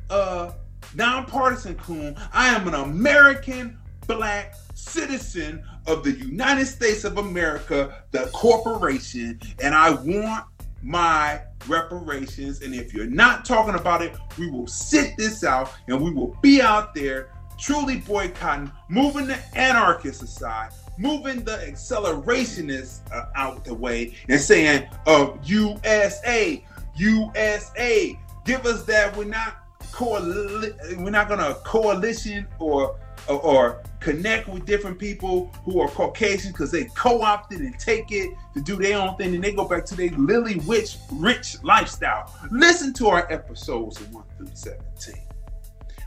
a nonpartisan coon. I am an American black citizen of the United States of America, the corporation, and I want my reparations. And if you're not talking about it, we will sit this out and we will be out there truly boycotting, moving the anarchists aside, moving the accelerationists uh, out the way, and saying, uh, USA, USA, give us that. We're not coali- we're not gonna coalition or or, or connect with different people who are Caucasian because they co-opted and take it to do their own thing, and they go back to their lily witch rich lifestyle. Listen to our episodes of one through seventeen.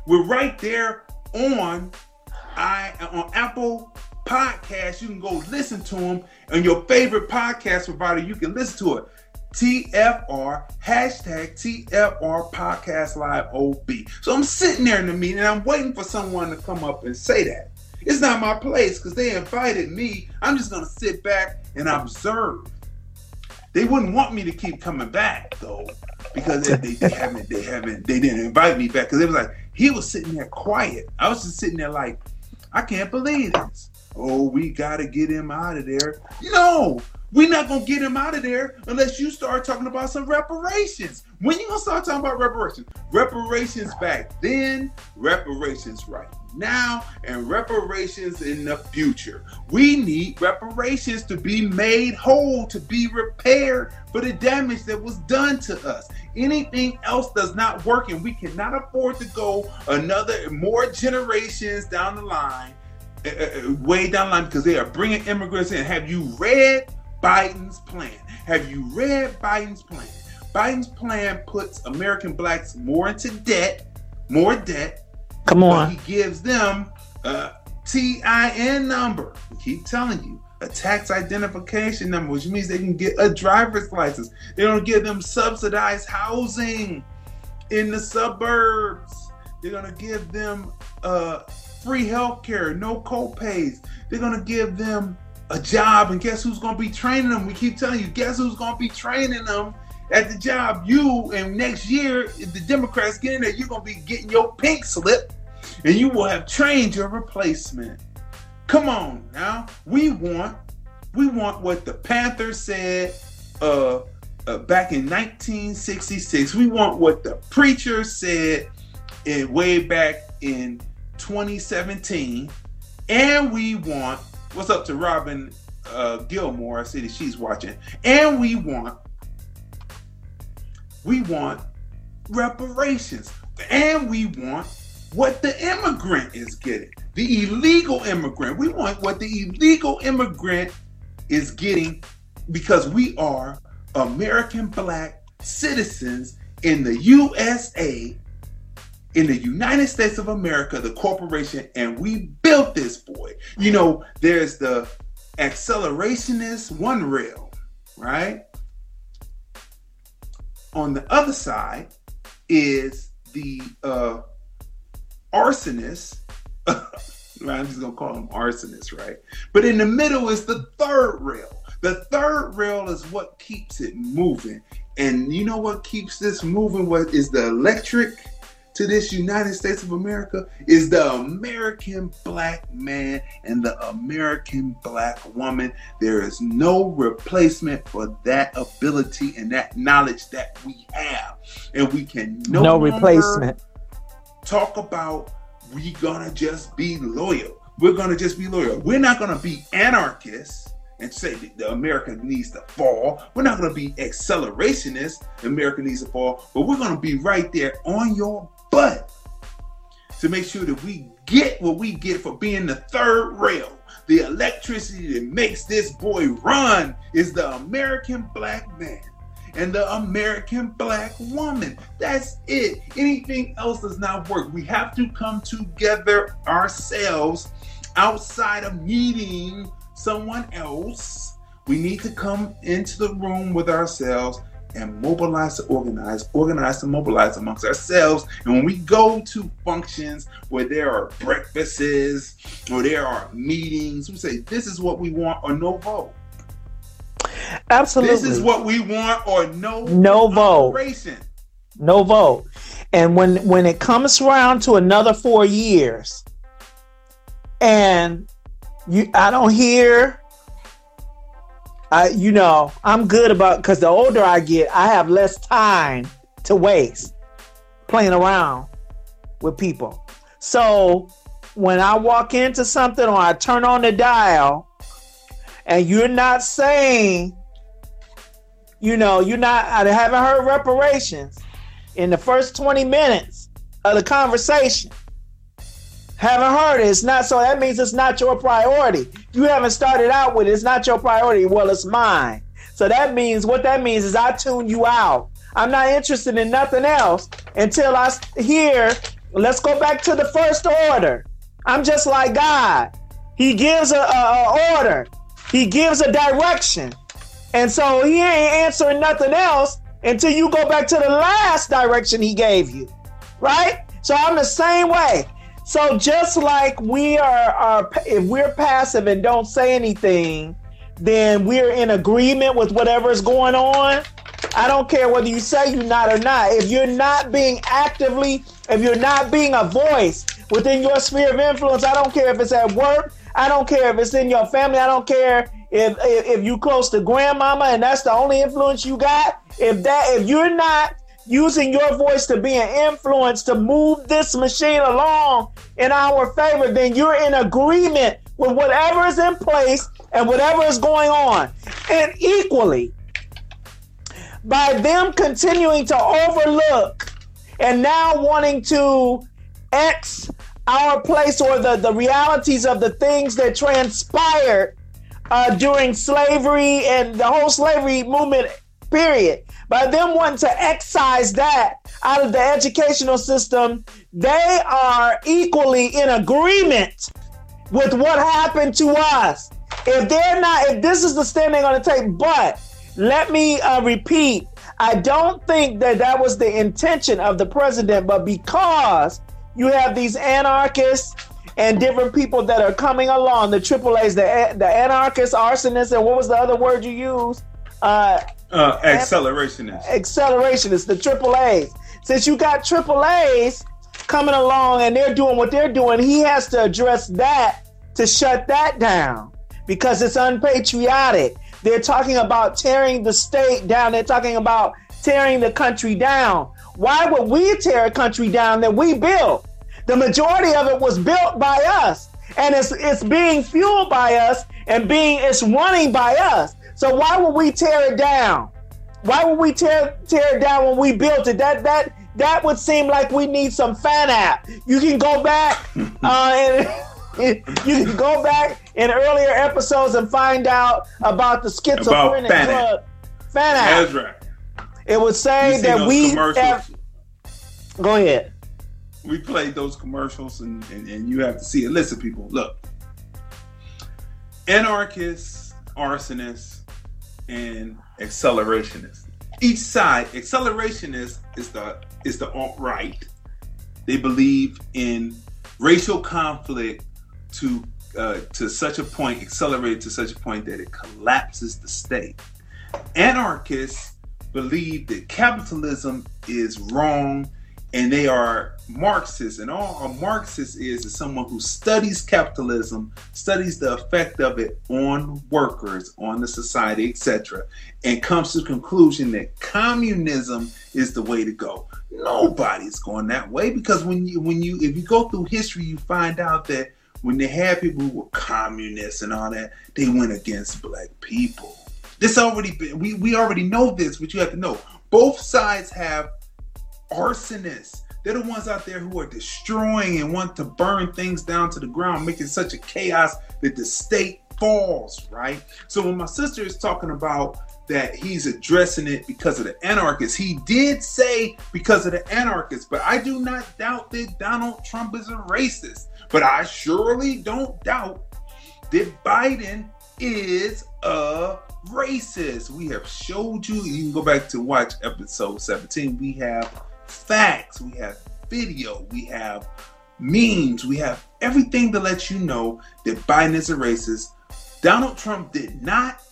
We're right there on I on Apple Podcast. You can go listen to them on your favorite podcast provider. You can listen to it. TFR, hashtag TFR Podcast Live OB. So I'm sitting there in the meeting and I'm waiting for someone to come up and say that. It's not my place because they invited me. I'm just to sit back and observe. They wouldn't want me to keep coming back though because they, they haven't, they haven't, they didn't invite me back because it was like, he was sitting there quiet. I was just sitting there like, I can't believe this. Oh, we got to get him out of there. No, we're not gonna get him out of there unless you start talking about some reparations. When you gonna start talking about reparations? Reparations back then, reparations right now, and reparations in the future. We need reparations to be made whole, to be repaired for the damage that was done to us. Anything else does not work, and we cannot afford to go another more generations down the line, uh, uh, way down the line, because they are bringing immigrants in. Have you read? Biden's plan. Have you read Biden's plan? Biden's plan puts American blacks more into debt, more debt. Come on. He gives them a TIN number. I keep telling you, a tax identification number, which means they can get a driver's license. They don't give them subsidized housing in the suburbs. They're gonna give them uh, free health care, no co-pays. They're gonna give them a job, and guess who's to be training them? We keep telling you, guess who's to be training them at the job? You, and next year, if the Democrats get in there, you're to be getting your pink slip, and you will have trained your replacement. Come on now, we want, we want what the Panthers said uh, uh, back in 1966. We want what the preacher said in, way back in 2017, and we want What's up to Robin uh, Gilmore? I see that she's watching. And we want, we want reparations. And we want what the immigrant is getting. The illegal immigrant. We want what the illegal immigrant is getting because we are American black citizens in the USA in the United States of America, the corporation, and we built this boy. You know, there's the accelerationist one rail, right? On the other side is the uh, arsonist. I'm just gonna call him arsonist, right? But in the middle is the third rail. The third rail is what keeps it moving. And you know what keeps this moving? What is the electric to this United States of America is the American black man and the American black woman. There is no replacement for that ability and that knowledge that we have. And we can no, no replacement. Talk about we gonna just be loyal. We're gonna just be loyal. We're not gonna be anarchists and say the America needs to fall. We're not to be accelerationists. America needs to fall, but we're to be right there on your butt to make sure that we get what we get for being the third rail, the electricity that makes this boy run is the American black man and the American black woman. That's it. Anything else does not work. We have to come together ourselves outside of meeting someone else. We need to come into the room with ourselves and mobilize to organize, organize to mobilize amongst ourselves. And when we go to functions where there are breakfasts or there are meetings, we say, this is what we want or no vote. Absolutely. This is what we want or no no vote. No vote. And when when it comes around to another four years, and you I don't hear I, you know, I'm good about because the older I get, I have less time to waste playing around with people. So when I walk into something or I turn on the dial and you're not saying, you know, you're not, I haven't heard reparations in the first 20 minutes of the conversation. Haven't heard it. It's not so that means it's not your priority. You haven't started out with it. It's not your priority. Well, it's mine. So that means what that means is I tune you out. I'm not interested in nothing else until I hear. Let's go back to the first order. I'm just like God. He gives a, order. He gives a direction. And so he ain't answering nothing else until you go back to the last direction he gave you. Right? So I'm the same way. So just like we are, are if we're passive and don't say anything, then we're in agreement with whatever is going on. I don't care whether you say you're not or not. If you're not being actively, if you're not being a voice within your sphere of influence, I don't care if it's at work. I don't care if it's in your family. I don't care if if, if you close to grandmama and that's the only influence you got. If that if you're not using your voice to be an influence to move this machine along in our favor, then you're in agreement with whatever is in place and whatever is going on. And equally, by them continuing to overlook and now wanting to X our place or the, the realities of the things that transpired uh, during slavery and the whole slavery movement period. By them wanting to excise that out of the educational system, they are equally in agreement with what happened to us. If they're not, if this is the stand they're going to take, but let me uh, repeat, I don't think that that was the intention of the president, but because you have these anarchists and different people that are coming along, the AAAs, the the anarchists, arsonists, and what was the other word you used? Uh, uh, accelerationist. Accelerationist, the AAAs. Since you got AAAs coming along and they're doing what they're doing, he has to address that to shut that down because it's unpatriotic. They're talking about tearing the state down. They're talking about tearing the country down. Why would we tear a country down that we built? The majority of it was built by us, and it's it's being fueled by us, and being it's running by us. So why would we tear it down? Why would we tear tear it down when we built it? That that that would seem like we need some Fanapt. You can go back uh, and. you can go back in earlier episodes and find out about the schizophrenic About drug. Fanapt. That's right. It would say that we have. Go ahead. We played those commercials and, and, and you have to see it. Listen, people, look. Anarchists, arsonists, and accelerationists. Each side, accelerationist is the is the alt right. They believe in racial conflict to uh, to such a point, accelerated to such a point that it collapses the state. Anarchists believe that capitalism is wrong and they are Marxists. And all a Marxist is is someone who studies capitalism, studies the effect of it on workers, on the society, etc., and comes to the conclusion that communism is the way to go. Nobody's going that way because when you when you if you go through history, you find out that when they had people who were communists and all that, they went against black people. This already been we, we already know this, but you have to know both sides have arsonists. They're the ones out there who are destroying and want to burn things down to the ground, making such a chaos that the state falls, right? So when my sister is talking about that he's addressing it because of the anarchists, he did say because of the anarchists, but I do not doubt that Donald Trump is a racist. But I surely don't doubt that Biden is a racist. We have showed you, you can go back to watch episode 17. We have facts, we have video, we have memes, we have everything to let you know that Biden is a racist. Donald Trump did not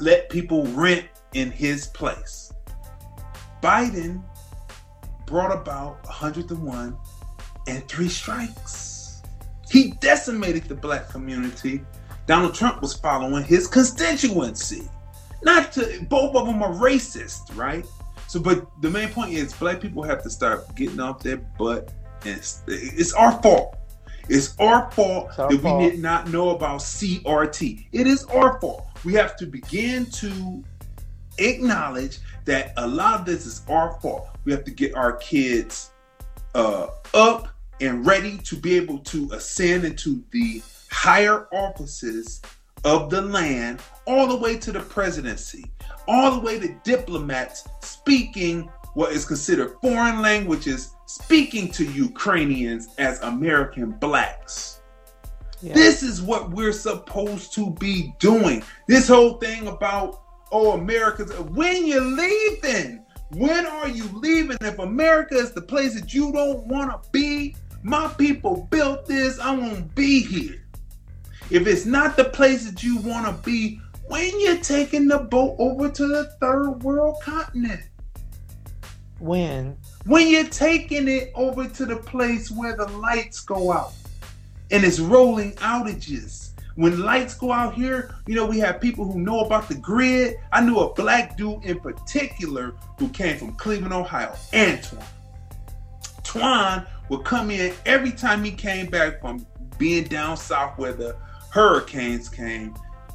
let people rent in his place. Biden brought about 101 and three strikes. He decimated the black community. Donald Trump was following his constituency. Not to both of them are racist, right? So, but the main point is black people have to start getting off their butt, and it's, it's our fault. It's our fault It's our that fault. we did not know about CRT. It is our fault. We have to begin to acknowledge that a lot of this is our fault. We have to get our kids uh, up and ready to be able to ascend into the higher offices of the land, all the way to the presidency, all the way to diplomats speaking what is considered foreign languages, speaking to Ukrainians as American blacks. Yeah. This is what we're supposed to be doing. This whole thing about, oh, America's, when you're leaving, when are you leaving? If America is the place that you don't want to be, my people built this, I won't be here. If it's not the place that you want to be, when you're taking the boat over to the third world continent, When when you're taking it over to the place where the lights go out and it's rolling outages. When lights go out here, you know, we have people who know about the grid. I knew a black dude in particular who came from Cleveland, Ohio, Antoine. Twan would come in every time he came back from being down south where the hurricanes came,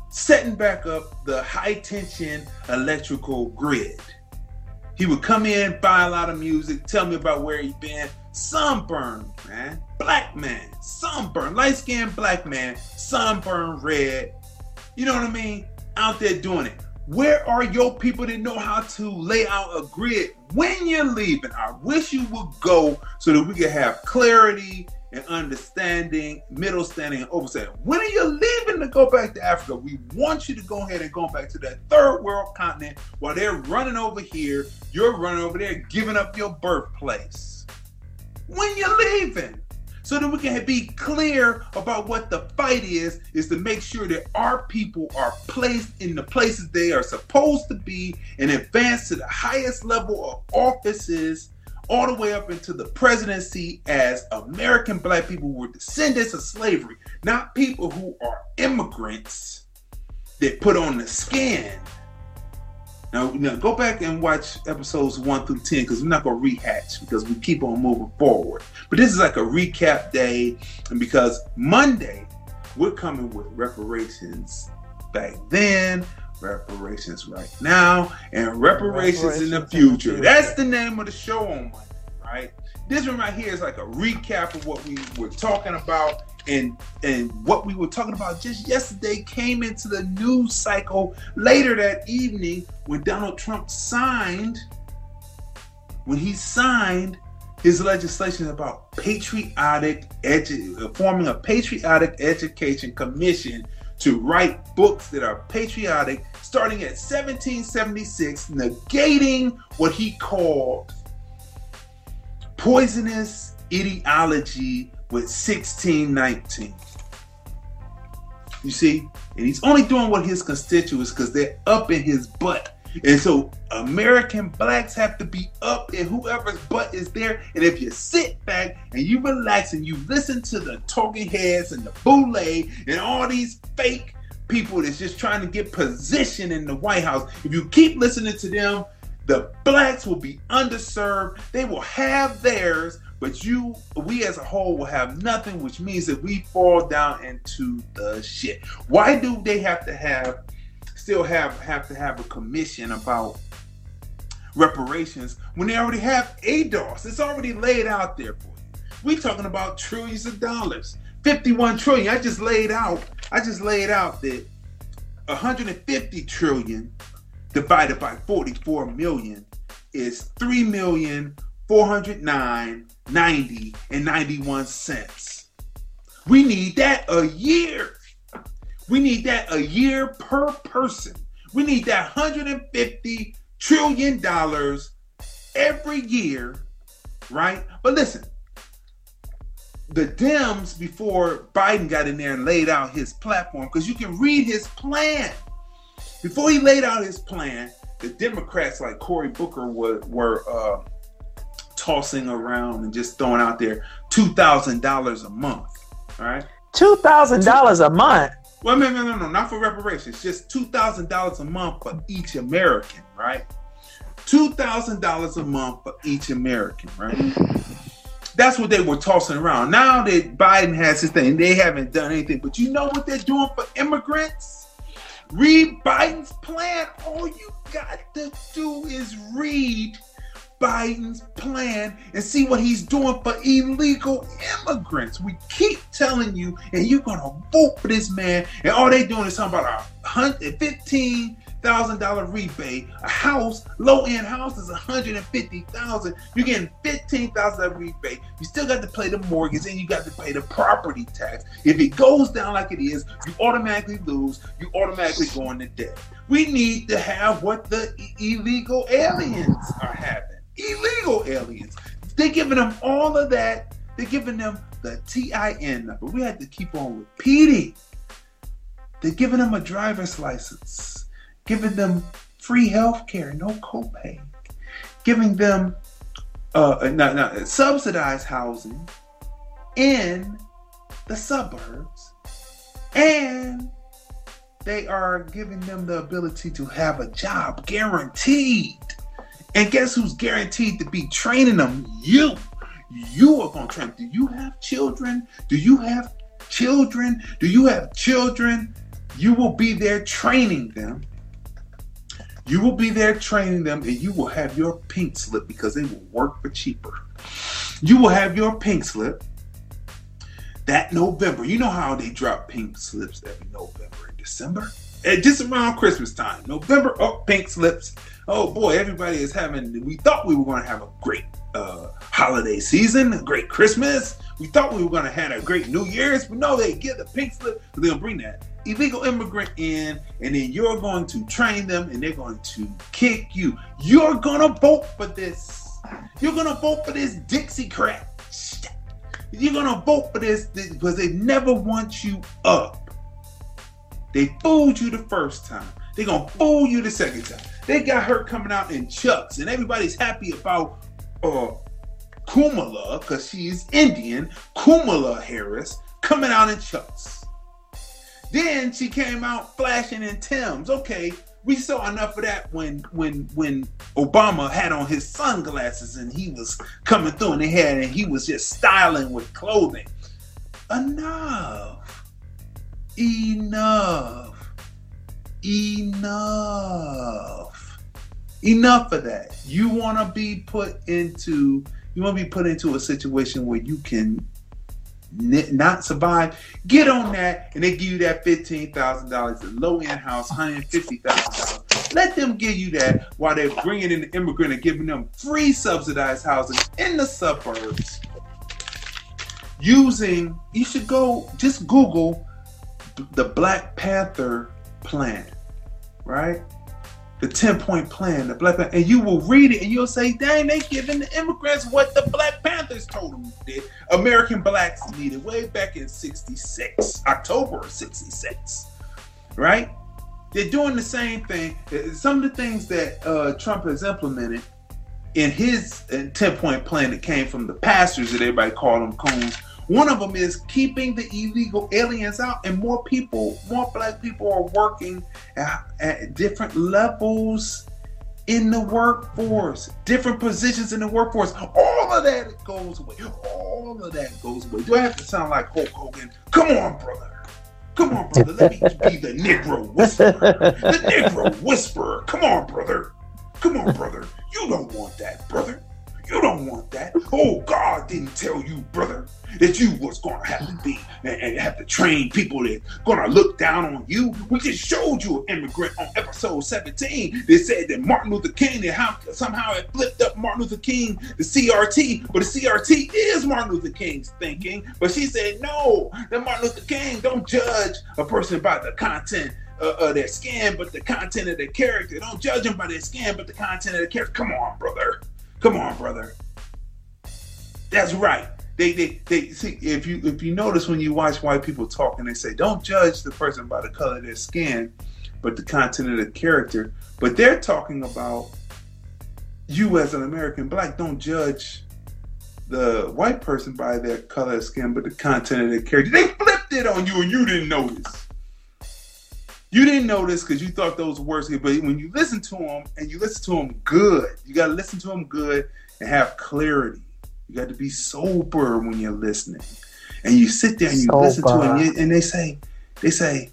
setting back up the high tension electrical grid. He would come in, buy a lot of music, tell me about where he'd been. Sunburn, man. Black man. Sunburn. Light skinned black man. Sunburn red. You know what I mean? Out there doing it. Where are your people that know how to lay out a grid when you're leaving? I wish you would go so that we could have clarity and understanding, middle standing, and overstanding. When are you leaving to go back to Africa? We want you to go ahead and go back to that third world continent while they're running over here. You're running over there, giving up your birthplace. When you're leaving, so that we can be clear about what the fight is, is to make sure that our people are placed in the places they are supposed to be and advance to the highest level of offices all the way up into the presidency as American black people were descendants of slavery, not people who are immigrants that put on the skin. Now, now go back and watch episodes one through ten because we're not gonna rehatch because we keep on moving forward. But this is like a recap day, and because Monday we're coming with reparations back then, reparations right now, and reparations, in the in the future. future. That's the name of the show on Monday, right? This one right here is like a recap of what we were talking about and and what we were talking about just yesterday came into the news cycle later that evening when Donald Trump signed when he signed his legislation about patriotic edu- forming a patriotic education commission to write books that are patriotic starting at 1776 negating what he called poisonous ideology with 1619 you see? And he's only doing what his constituents because they're up in his butt and so American blacks have to be up in whoever's butt is there. And if you sit back and you relax and you listen to the talking heads and the boule and all these fake people that's just trying to get position in the White House, if you keep listening to them, the blacks will be underserved. They will have theirs, but you, we as a whole will have nothing, which means that we fall down into the shit. Why do they have to have still have have to have a commission about reparations when they already have ADOS. It's already laid out there for you. We talking about trillions of dollars. 51 trillion. I just laid out, I just laid out that 150 trillion divided by 44 million is 3 million 409 90 and 91 cents. We need that a year. We need that a year per person. We need that 150 trillion dollars every year, right? But listen, the Dems before Biden got in there and laid out his platform, because you can read his plan. Before he laid out his plan, the Democrats like Cory Booker were, were uh, tossing around and just throwing out there two thousand dollars a month. All right. two thousand dollars a month. Well, no, no, no, no, not for reparations. Just two thousand dollars a month for each American, right? Two thousand dollars a month for each American, right? That's what they were tossing around. Now that Biden has his thing, they haven't done anything. But you know what they're doing for immigrants? Read Biden's plan. All you got to do is read Biden's plan and see what he's doing for illegal immigrants. We keep telling you, and you're gonna vote for this man, and all they're doing is talking about a hundred fifteen thousand dollar rebate. A house, low end house is a hundred and fifty thousand. You're getting fifteen thousand dollar rebate. You still got to pay the mortgage and you got to pay the property tax. If it goes down like it is, you automatically lose. You automatically go into debt. We need to have what the illegal aliens are having illegal aliens. They're giving them all of that. They're giving them the TIN number. We had to keep on repeating. They're giving them a driver's license, giving them free health care, no copay, giving them uh, not, not, subsidized housing in the suburbs, and they are giving them the ability to have a job guaranteed. And guess who's guaranteed to be training them? You. You are going to train. Do you have children? Do you have children? Do you have children? You will be there training them. You will be there training them, and you will have your pink slip because they will work for cheaper. You will have your pink slip that November. You know how they drop pink slips every November and December? Just around Christmas time. November, oh, pink slips oh boy, everybody is having. We thought we were going to have a great uh, holiday season, a great Christmas. We thought we were going to have a great New Year's, but no, they get the pink slip. They're going to bring that illegal immigrant in, and then you're going to train them, and they're going to kick you. You're going to vote for this. You're going to vote for this Dixie crap. You're going to vote for this because they never want you up. They fooled you the first time. They're going to fool you the second time. They got her coming out in chucks, and everybody's happy about uh, Kamala because she's Indian. Kumala Harris coming out in chucks. Then she came out flashing in Tims. Okay, we saw enough of that when when when Obama had on his sunglasses and he was coming through and they had and he was just styling with clothing. Enough. Enough. Enough. Enough of that. You want to be put into you want to be put into a situation where you can not survive. Get on that, and they give you that fifteen thousand dollars, a low end house, hundred fifty thousand dollars. Let them give you that while they're bringing in the immigrant and giving them free subsidized housing in the suburbs. Using, you should go just Google the Black Panther plan right? The 10 point plan, the Black Panther, and you will read it and you'll say, dang, they giving the immigrants what the Black Panthers told them did. American blacks needed way back in 66, October of 66, right? They're doing the same thing. Some of the things that uh, Trump has implemented in his 10 point plan that came from the pastors that everybody called them coons one of them is keeping the illegal aliens out, and more people, more black people are working at, at different levels in the workforce, different positions in the workforce. All of that goes away. All of that goes away. Do I have to sound like Hulk Hogan? Come on, brother. Come on, brother. Let me be the Negro whisperer. The Negro whisperer. Come on, brother. Come on, brother. You don't want that, brother. You don't want that. Oh, God didn't tell you, brother, that you was gonna have to be and, and have to train people that gonna look down on you. We just showed you an immigrant on episode 17. They said that Martin Luther King, and how, somehow it flipped up Martin Luther King, the CRT, but the CRT is Martin Luther King's thinking. But she said, no, that Martin Luther King don't judge a person by the content uh, of their skin, but the content of their character. Don't judge them by their skin, but the content of their character. Come on, brother. Come on, brother. That's right. They, they, they see if you if you notice when you watch white people talk and they say don't judge the person by the color of their skin, but the content of the character. But they're talking about you as an American black don't judge the white person by their color of skin, but the content of their character. They flipped it on you and you didn't notice. You didn't notice because you thought those words, but when you listen to them and you listen to them good, you got to listen to them good and have clarity. You got to be sober when you're listening. And you sit there and you listen to it, and, you- and they say, they say,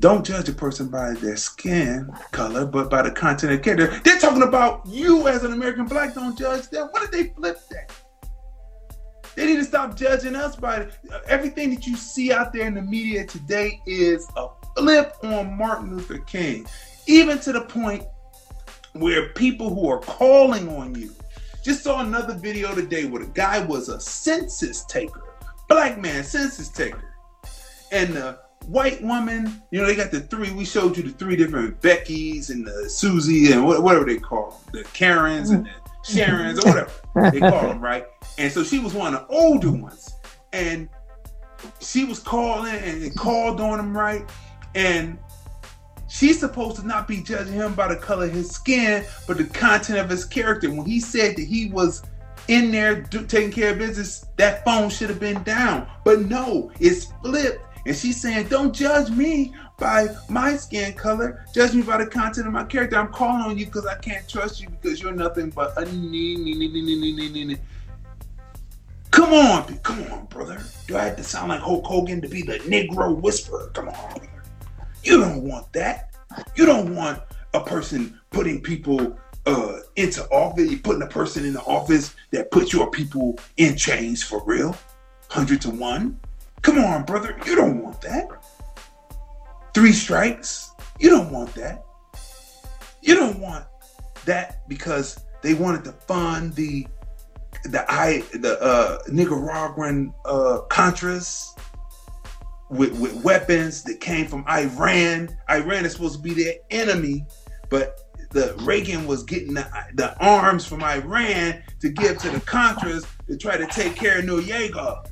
don't judge a person by their skin color, but by the content of character. They're talking about you as an American black. Don't judge them. What did they flip that? They need to stop judging us by everything that you see out there in the media today is a flip on Martin Luther King, even to the point where people who are calling on you. Just saw another video today where the guy was a census taker, black man census taker, and the white woman. You know they got the three. We showed you the three different Beckys and the Susie and whatever they call them, the Karens and the Sharons or whatever they call them, right? And so she was one of the older ones, and she was calling and called on him, right? And she's supposed to not be judging him by the color of his skin, but the content of his character. When he said that he was in there do, taking care of business, that phone should have been down. But no, it's flipped. And she's saying, Don't judge me by my skin color. Judge me by the content of my character. I'm calling on you because I can't trust you because you're nothing but a nee, nee, nee, nee, nee, nee, nee. Come on, come on, brother. Do I have to sound like Hulk Hogan to be the Negro whisperer? Come on. You don't want that. You don't want a person putting people uh, into office. Putting a person in the office that puts your people in chains for real, hundred to one. Come on, brother. You don't want that. Three strikes. You don't want that. You don't want that because they wanted to fund the the I the uh, Nicaraguan uh, Contras with, with weapons that came from Iran. Iran is supposed to be their enemy, but the Reagan was getting the, the arms from Iran to give to the Contras to try to take care of Noriega.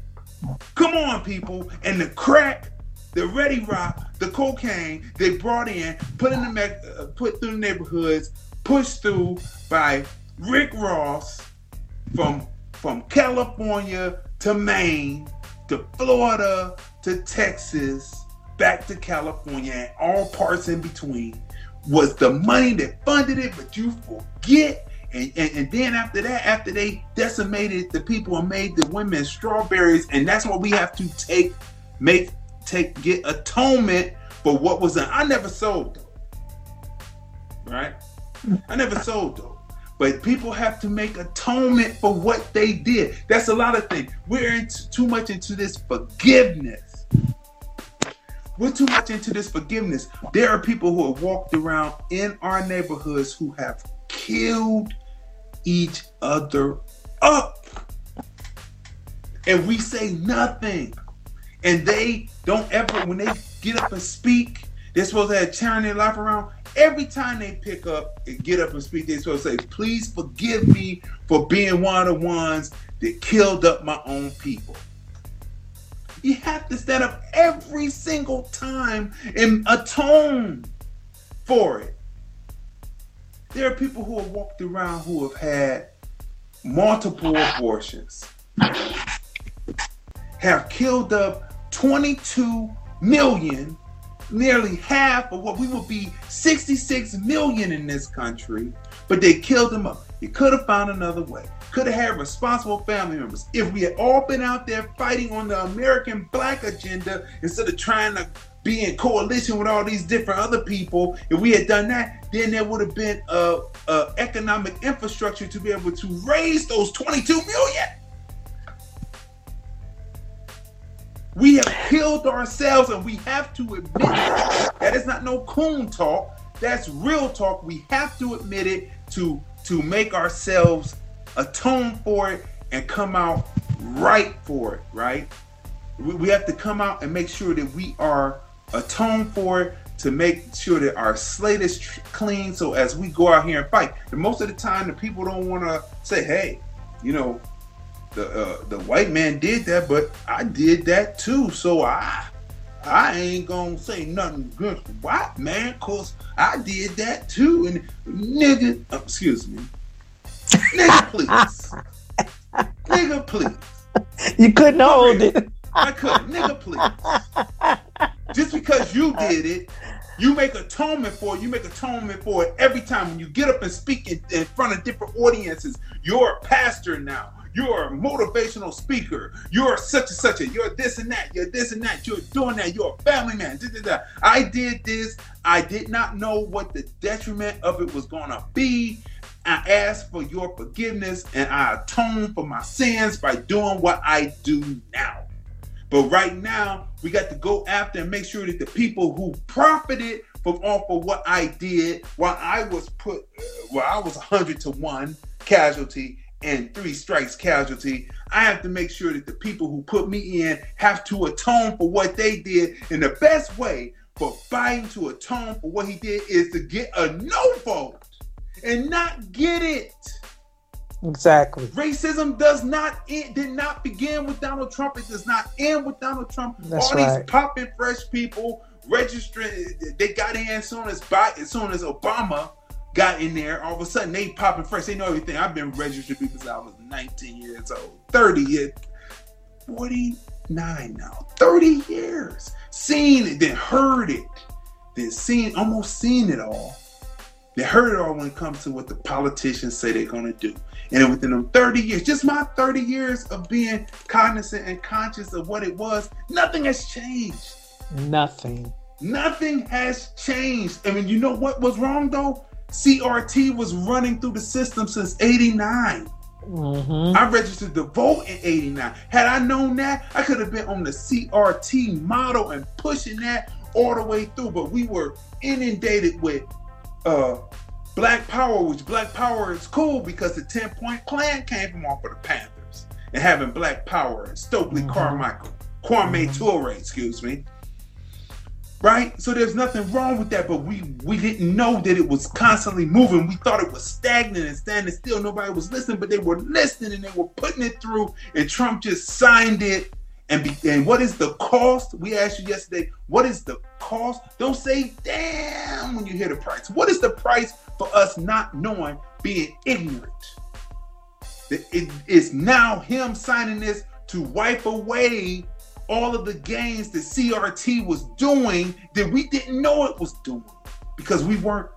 Come on, people! And the crack, the Ready Rock, the cocaine they brought in, put in the uh, put through the neighborhoods, pushed through by Rick Ross from from California to Maine to Florida to Texas back to California and all parts in between was the money that funded it, but you forget. And, and, and then after that, after they decimated the people and made the women strawberries, and that's what we have to take, make, take, get atonement for what was done. I never sold though, right? I never sold though. But people have to make atonement for what they did. That's a lot of things. We're into, too much into this forgiveness. We're too much into this forgiveness. There are people who have walked around in our neighborhoods who have killed each other up. And we say nothing. And they don't ever, when they get up and speak, they're supposed to have turn their life around. Every time they pick up and get up and speak, they're supposed to say, please forgive me for being one of the ones that killed up my own people. You have to stand up every single time and atone for it. There are people who have walked around who have had multiple abortions, have killed up 22 million, nearly half of what we would be 66 million in this country, but they killed them up. You could have found another way. Could have had responsible family members. If we had all been out there fighting on the American black agenda instead of trying to be in coalition with all these different other people, if we had done that, then there would have been a, a economic infrastructure to be able to raise those 22 million. We have killed ourselves, and we have to admit it. That is not no coon talk. That's real talk. We have to admit it to to make ourselves atone for it and come out right for it. Right? We, we have to come out and make sure that we are atone for it to make sure that our slate is clean. So as we go out here and fight, and most of the time, the people don't want to say, "Hey, you know, the uh, the white man did that, but I did that too. So I I ain't gonna say nothing against the white man, cause I did that too. And nigga, uh, excuse me, nigga, please, nigga, please. You couldn't hold it. I couldn't, nigga, please. Just because you did it, you make atonement for it. You make atonement for it every time when you get up and speak in, in front of different audiences. You're a pastor now. you're a motivational speaker. You're such and such a. You're this and that. You're this and that. You're doing that. You're a family man. I did this. I did not know what the detriment of it was gonna be. I ask for your forgiveness and I atone for my sins by doing what I do now. But right now, we got to go after and make sure that the people who profited from off of what I did while I was put, while I was 100 to 1 casualty and three strikes casualty. I have to make sure that the people who put me in have to atone for what they did. And the best way for Biden to atone for what he did is to get a no vote and not get it. Exactly. Racism does not end, did not begin with Donald Trump. It does not end with Donald Trump. That's All right. these popping fresh people registering, they got in as soon as as soon as Obama got in there. All of a sudden, they popping fresh. They know everything. I've been registered because I was 19 years old, 30 years, 49 now, 30 years. Seen it, then heard it, then seen, almost seen it all. They heard it all when it comes to what the politicians say they're going to do. And within them 30 years, just my 30 years of being cognizant and conscious of what it was, nothing has changed. Nothing. Nothing has changed. I mean, you know what was wrong though? CRT was running through the system since 89. hmm I registered to vote in 89. Had I known that, I could have been on the CRT model and pushing that all the way through. But we were inundated with uh Black Power, which Black Power is cool because the 10 point plan came from off of the Panthers and having Black Power and Stokely Mhm. Carmichael, Kwame Mhm. Ture, excuse me. Right? So there's nothing wrong with that, but we we didn't know that it was constantly moving. We thought it was stagnant and standing still. Nobody was listening, but they were listening and they were putting it through, and Trump just signed it. And, be, and what is the cost? We asked you yesterday, what is the cost? Don't say damn when you hear the price. What is the price for us not knowing, being ignorant? It is now him signing this to wipe away all of the gains that CRT was doing that we didn't know it was doing because we weren't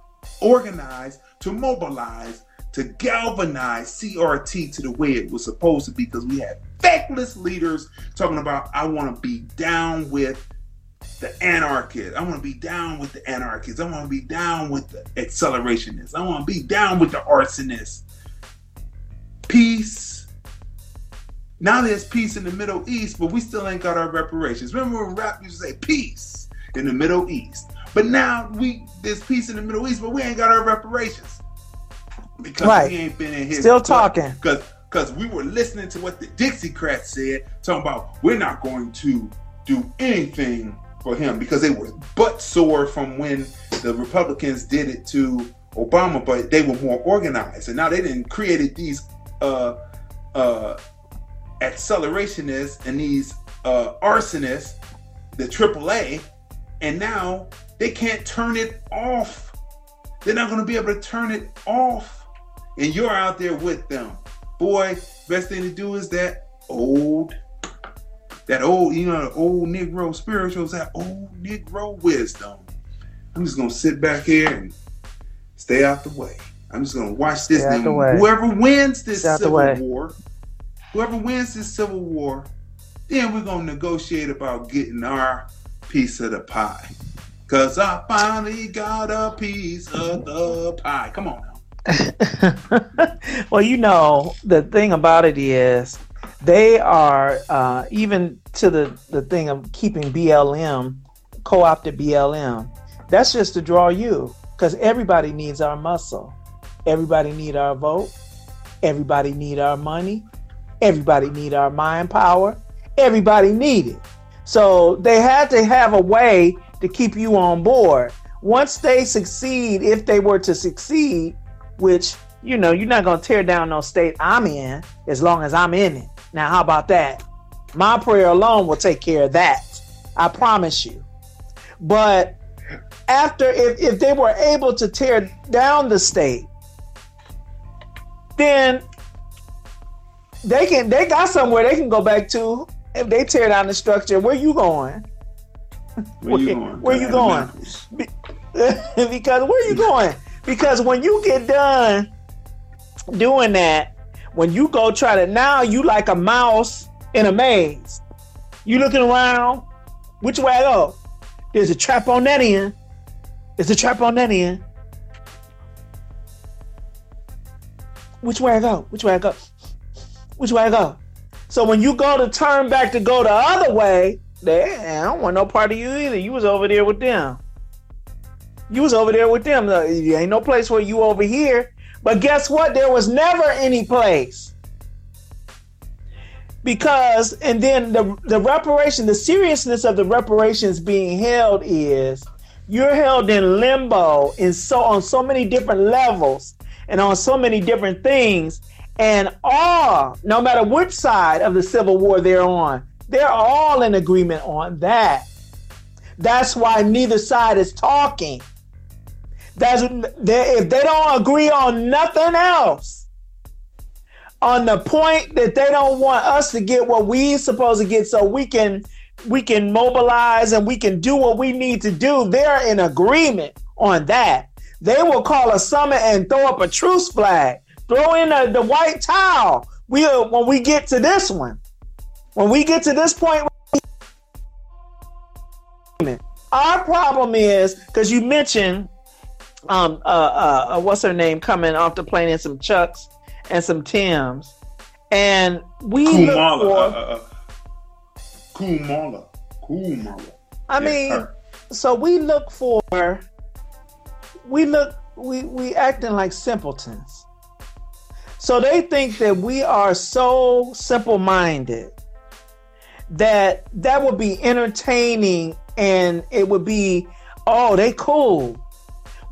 organized to mobilize, to galvanize CRT to the way it was supposed to be because we had feckless leaders talking about, I want to be down with the anarchists. I want to be down with the anarchists. I want to be down with the accelerationists. I want to be down with the arsonists. Peace. Now there's peace in the Middle East, but we still ain't got our reparations. Remember when rap used to say peace in the Middle East? But now we there's peace in the Middle East, but we ain't got our reparations. Because Right. we ain't been in here. Still talking. Because because we were listening to what the Dixiecrats said, talking about we're not going to do anything for him because they were butt sore from when the Republicans did it to Obama, but they were more organized, and now they didn't created these uh, uh, accelerationists and these uh, arsonists, the AAA, and now they can't turn it off. They're not going to be able to turn it off, and you're out there with them. Boy, best thing to do is that old, that old, you know, the old Negro spirituals, that old Negro wisdom. I'm just gonna sit back here and stay out the way. I'm just gonna watch this Stay out thing. the way. Whoever wins this Stay civil war, whoever wins this civil war, then we're gonna negotiate about getting our piece of the pie. Cause I finally got a piece of the pie. Come on now. well, you know, the thing about it is they are uh, even to the the thing of keeping BLM co-opted BLM. That's just to draw you because everybody needs our muscle. Everybody need our vote. Everybody need our money. Everybody need our mind power. Everybody need it. So they had to have a way to keep you on board. Once they succeed, if they were to succeed, which you know you're not going to tear down no state i'm in as long as i'm in it. Now how about that? My prayer alone will take care of that. I promise you. But after if, if they were able to tear down the state then they can they got somewhere they can go back to if they tear down the structure. Where you going? Where you Where- going? where you going? because where you going? Because when you get done doing that, When you go try to now, you like a mouse in a maze. You looking around, which way I go? There's a trap on that end. There's a trap on that end. Which way I go? Which way I go? Which way I go? So when you go to turn back to go the other way, they, I don't want no part of you either. You was over there with them. You was over there with them. Uh, there ain't no place where you over here. But guess what? There was never any place. Because, and then the, the reparation, the seriousness of the reparations being held is you're held in limbo in so on so many different levels and on so many different things. And all, no matter which side of the Civil War they're on, they're all in agreement on that. That's why neither side is talking. They, if they don't agree on nothing else, on the point that they don't want us to get what we supposed to get, so we can we can mobilize and we can do what we need to do. They're in agreement on that. They will call a summit and throw up a truce flag, throw in a, the white towel. We when we get to this one, when we get to this point. Our problem is because you mentioned um uh, uh, uh what's her name coming off the plane in some chucks and some tims and we Kumala. look for uh, uh, uh, Kumala. Kumala. i Yeah, mean her. so we look for we look we we acting like simpletons so they think that we are so simple minded that that would be entertaining and it would be oh they cool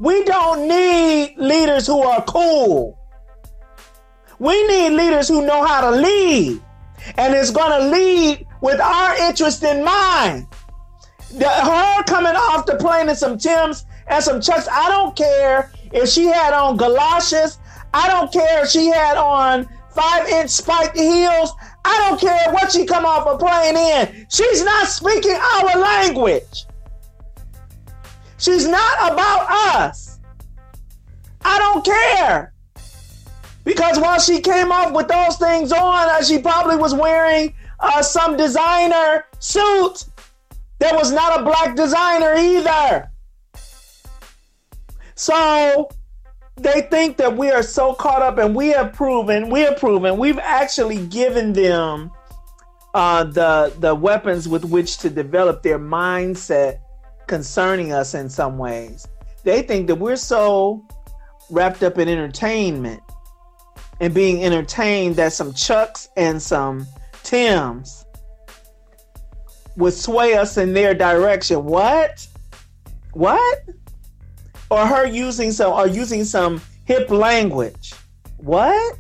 we don't need leaders who are cool we need leaders who know how to lead and it's going to lead with our interest in mind the, her coming off the plane in some Tims and some Chucks. I don't care if she had on galoshes. I don't care if she had on five inch spiked heels. I don't care what she come off a plane in. She's not speaking our language. She's not about us. I don't care. Because while she came off with those things on, uh, she probably was wearing uh, some designer suit there was not a black designer either. So they think that we are so caught up, and we have proven, we have proven, we've actually given them uh, the the weapons with which to develop their mindset concerning us in some ways. They think that we're so wrapped up in entertainment and being entertained that some Chucks and some Tims would sway us in their direction. What? What? Or her using some or using some hip language. What?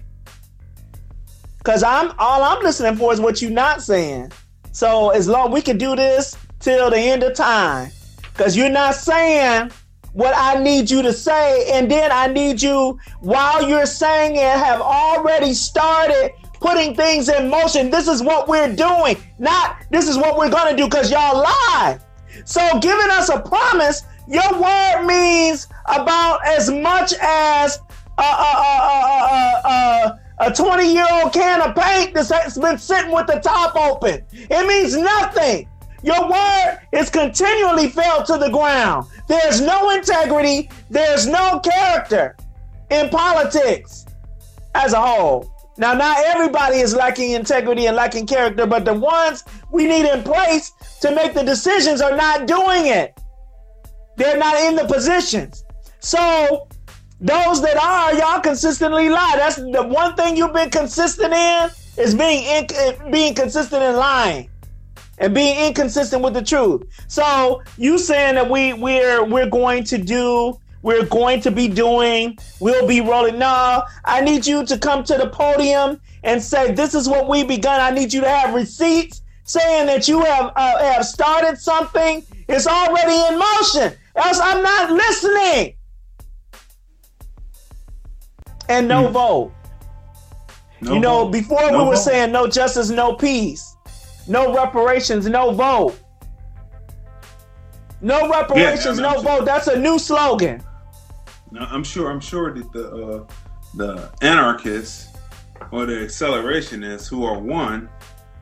Cause I'm all I'm listening for is what you're not saying. So as long we can do this till the end of time. Cause you're not saying what I need you to say, and then I need you while you're saying it have already started putting things in motion. This is what we're doing, not this is what we're gonna do because y'all lie. So giving us a promise, your word means about as much as a, a, a, a, a 20 year old can of paint that's been sitting with the top open. It means nothing. Your word is continually fell to the ground. There's no integrity, there's no character in politics as a whole. Now, not everybody is lacking integrity and lacking character, but the ones we need in place to make the decisions are not doing it. They're not in the positions. So, those that are, y'all consistently lie. That's the one thing you've been consistent in is being in, being consistent in lying and being inconsistent with the truth. So you saying that we we're we're going to do we're going to be doing we'll be rolling. No, I need you to come to the podium and say this is what we begun. I need you to have receipts saying that you have uh, have started something. It's already in motion. Else I'm not listening. And no vote. No you know, vote. before No we were vote. saying no justice, no peace, no reparations, no vote. No reparations, Yeah, no I'm- vote. That's a new slogan. Now, I'm sure. I'm sure that the uh, the anarchists or the accelerationists who are one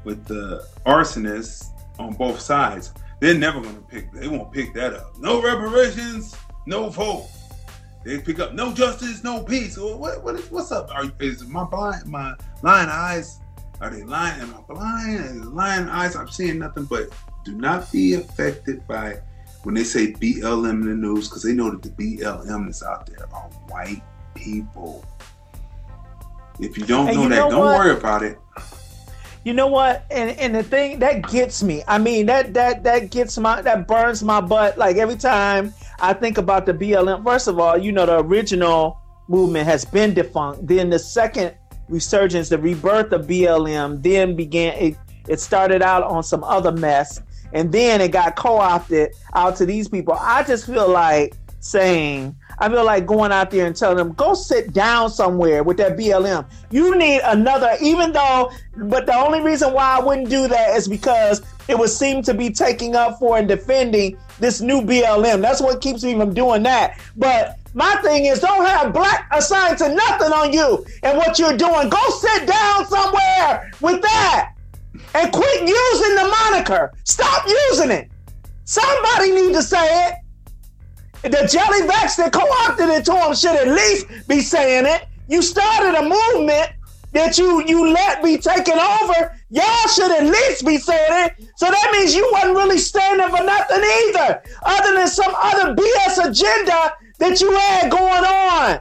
with the arsonists on both sides, they're never going to pick. They won't pick that up. No reparations, no vote. They pick up no justice, no peace. What, what is, what's up? Are, is my blind, my lying eyes? Are they lying? Am I blind? Is lying eyes? I'm seeing nothing. But do not be affected by when they say BLM in the news because they know that the BLM that's out there are white people. If you don't know you that, know don't worry about it. You know what? And and the thing that gets me, I mean that that that gets my that burns my butt. Like every time I think about the BLM. First of all, you know the original movement has been defunct. Then the second resurgence, the rebirth of BLM, then began. It it started out on some other mess, and then it got co-opted out to these people. I just feel like saying. I feel like going out there and telling them, go sit down somewhere with that BLM. You need another, even though, but the only reason why I wouldn't do that is because it would seem to be taking up for and defending this new BLM. That's what keeps me from doing that. But my thing is, don't have black assigned to nothing on you and what you're doing. Go sit down somewhere with that and quit using the moniker. Stop using it. Somebody need to say it. The Jellybacks that co-opted it to him should at least be saying it. You started a movement that you you let be taken over. Y'all should at least be saying it. So that means you wasn't really standing for nothing either, other than some other BS agenda that you had going on.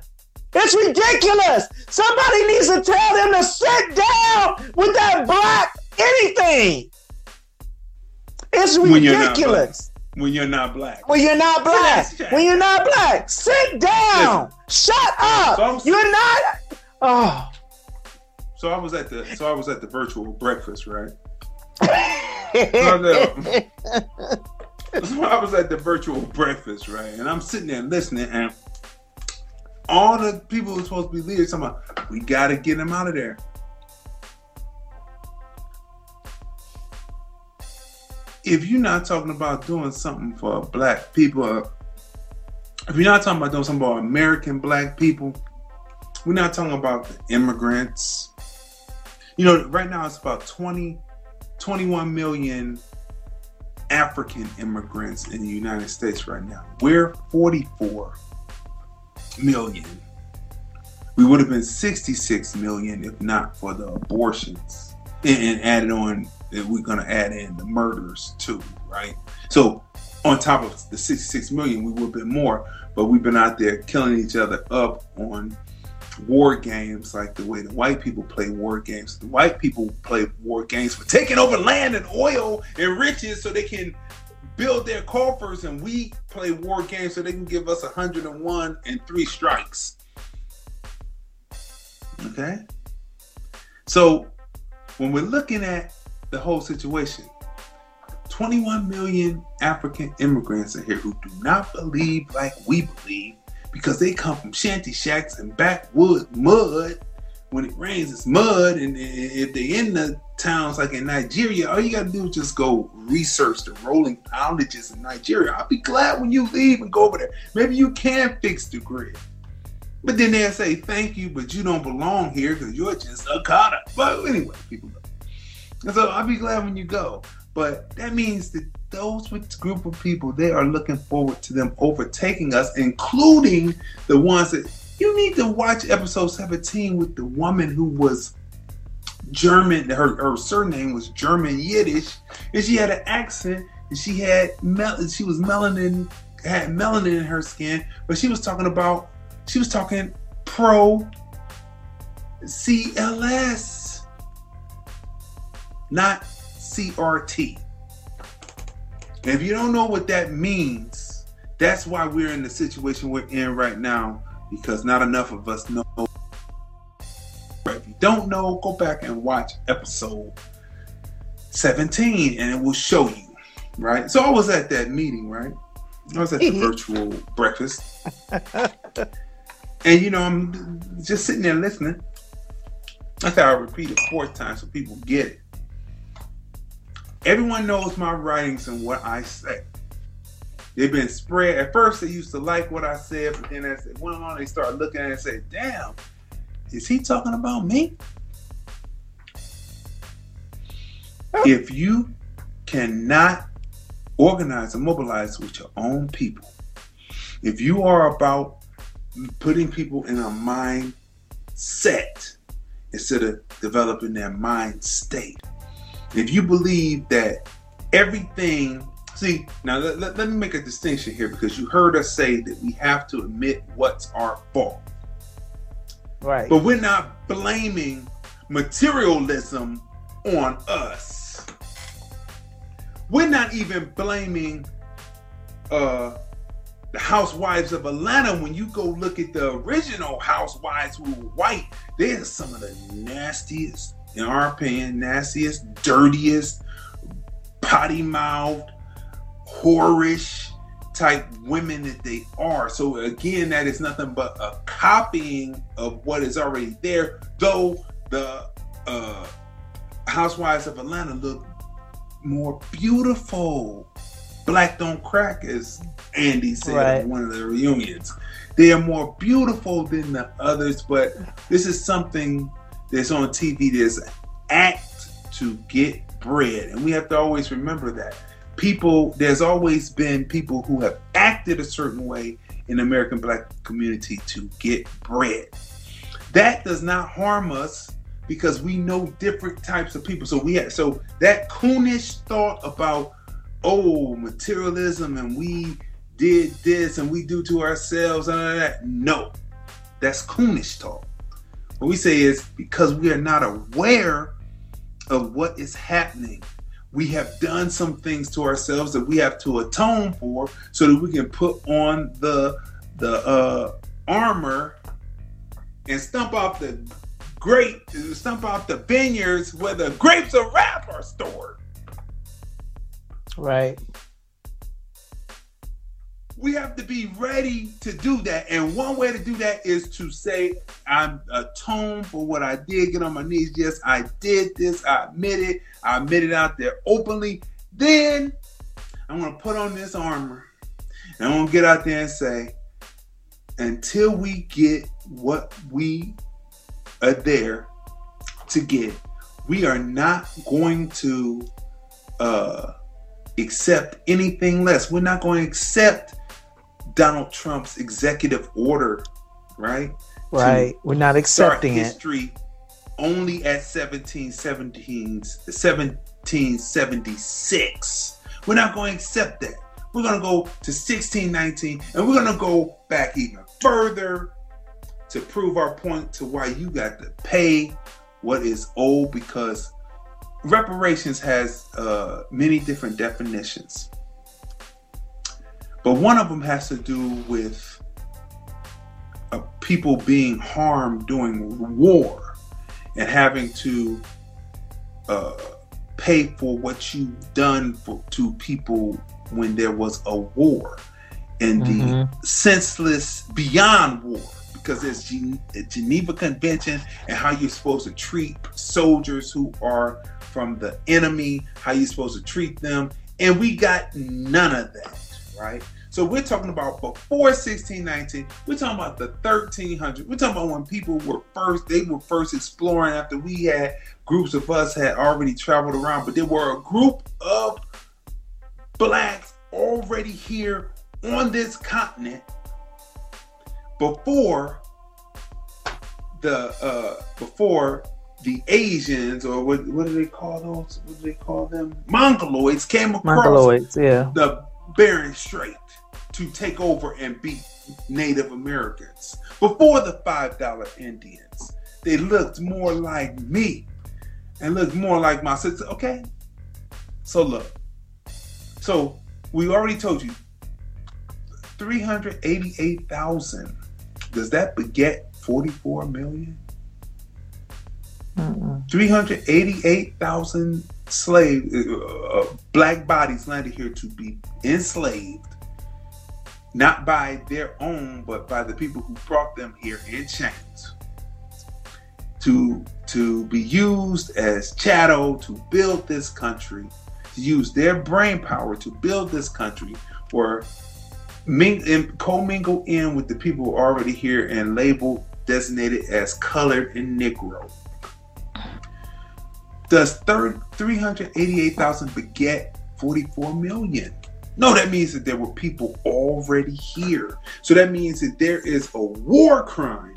It's ridiculous. Somebody needs to tell them to sit down with that black anything. It's When you're not ridiculous. When you're not black. When you're not black. When you're not black. Sit down. Shut up. I'm- You're not. Oh. So I was at the so I was at the virtual breakfast, right? So the- so I was at the virtual breakfast, right? And I'm sitting there listening, and all the people who are supposed to be leaders talking about, we got to get them out of there. If you're not talking about doing something for black people, uh, if you're not talking about doing something about American black people, we're not talking about the immigrants. You know, right now it's about 20, 21 million African immigrants in the United States right now. We're 44 million. We would have been 66 million if not for the abortions. And, and added on, we're going to add in the murders too, right? So, on top of the 66 million, we would have been more, but we've been out there killing each other up on war games like the way the white people play war games. The white people play war games for taking over land and oil and riches so they can build their coffers, and we play war games so they can give us 101 and three strikes. Okay? So when we're looking at the whole situation, 21 million African immigrants are here who do not believe like we believe because they come from shanty shacks and backwood mud. When it rains, it's mud. And if they're in the towns like in Nigeria, all you got to do is just go research the rolling outages in Nigeria. I'll be glad when you leave and go over there. Maybe you can fix the grid. But then they'll say, thank you, but you don't belong here because you're just a Carter. But anyway, people. And so I'll be glad when you go. But that means that those with group of people, they are looking forward to them overtaking us, including the ones that you need to watch episode 17 with the woman who was German, her, her surname was German Yiddish, and she had an accent and she had mel- she was melanin had melanin in her skin, but she was talking about she was talking pro CLS, not CRT. And if you don't know what that means, that's why we're in the situation we're in right now because not enough of us know. If you don't know, go back and watch episode 17 and it will show you, right? So I was at that meeting, right? I was at the mm-hmm. virtual breakfast. And you know, I'm just sitting there listening. I thought I'll repeat it four times so people get it. Everyone knows my writings and what I say. They've been spread. At first, they used to like what I said, but then as it went on, they started looking at it and said, "Damn, is he talking about me?" if you cannot organize and mobilize with your own people, if you are about putting people in a mind set instead of developing their mind state, if you believe that everything see now let, let, let me make a distinction here because you heard us say that we have to admit what's our fault Right. but we're not blaming materialism on us. We're not even blaming uh, the housewives of Atlanta. When you go look at the original housewives who were white, they're some of the nastiest, in our opinion, nastiest, dirtiest, potty mouthed, whorish type women that they are. So again, that is nothing but a copying of what is already there. Though the uh, Housewives of Atlanta look more beautiful. Black don't crack, as Andy said Right. at one of the reunions. They are more beautiful than the others, but this is something that's on TV. that's act to get bread, and we have to always remember that people. There's always been people who have acted a certain way in the American Black community to get bread. That does not harm us because we know different types of people. So we have so that coonish thought about oh materialism and we did this and we do to ourselves and all that. No, that's coonish talk. What we say is because we are not aware of what is happening, we have done some things to ourselves that we have to atone for so that we can put on the the uh, armor and stump off the grape, stump off the vineyards where the grapes of wrath are stored. Right. We have to be ready to do that. And one way to do that is to say, I'm atoned for what I did, get on my knees. Yes, I did this. I admit it. I admit it out there openly. Then I'm going to put on this armor and I'm going to get out there and say, until we get what we are there to get, we are not going to uh, accept anything less. We're not going to accept Donald Trump's executive order, right? Right. We're not accepting it. history only at 1717, 1776. We're not going to accept that. We're going to go to 1619 and we're going to go back even further to prove our point to why you got to pay what is owed because reparations has uh, many different definitions. But one of them has to do with uh, people being harmed during war and having to uh, pay for what you've done for, to people when there was a war and the Mhm. senseless beyond war because there's Gen- the Geneva Convention and how you're supposed to treat soldiers who are from the enemy, how you're supposed to treat them, and we got none of that, right? So we're talking about before 1619. We're talking about the 1300s. We're talking about when people were first, they were first exploring after we had groups of us had already traveled around, but there were a group of blacks already here on this continent before the uh before the Asians or what what do they call those? What do they call them? Mongoloids came across Mongoloids, yeah. the Bering Strait to take over and beat Native Americans. Before the five dollar Indians, they looked more like me and looked more like my sister. Okay, so look, so we already told you three hundred eighty-eight thousand. Does that beget forty-four million? Mm-mm. 388,000 slave uh, black bodies landed here to be enslaved not by their own but by the people who brought them here in chains to to be used as chattel to build this country to use their brain power to build this country or ming- and commingle in with the people already here and labeled designated as colored and negro Does 388,000 beget 44 million? No, that means that there were people already here. So that means that there is a war crime.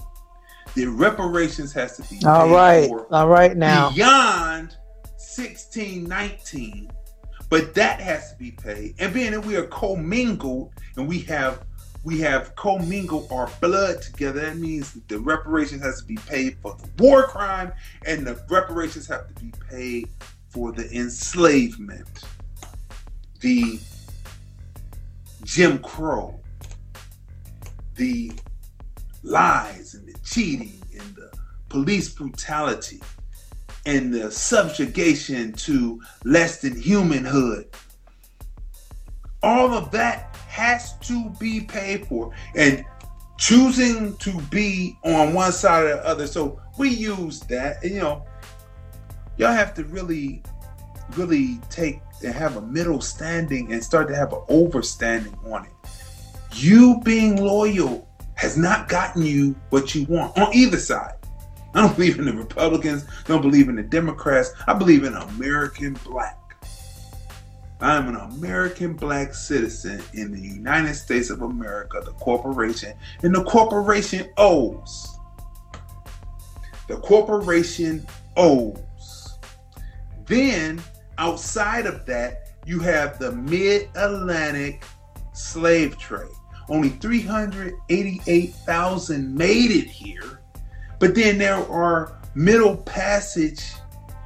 The reparations has to be All paid right. for All right now. beyond 1619. But that has to be paid. And being that we are commingled and we have we have commingled our blood together, that means that the reparations has to be paid for the war crime and the reparations have to be paid for the enslavement, the Jim Crow, the lies and the cheating and the police brutality and the subjugation to less than humanhood. All of that has to be paid for. And choosing to be on one side or the other. So we use that. And, you know, y'all have to really, really take and have a middle standing and start to have an overstanding on it. You being loyal has not gotten you what you want on either side. I don't believe in the Republicans, don't believe in the Democrats. I believe in American black. I am an American black citizen in the United States of America, the corporation, and the corporation owes. The corporation owes. Then, outside of that, you have the mid Atlantic slave trade. Only 388,000 made it here. But then there are middle passage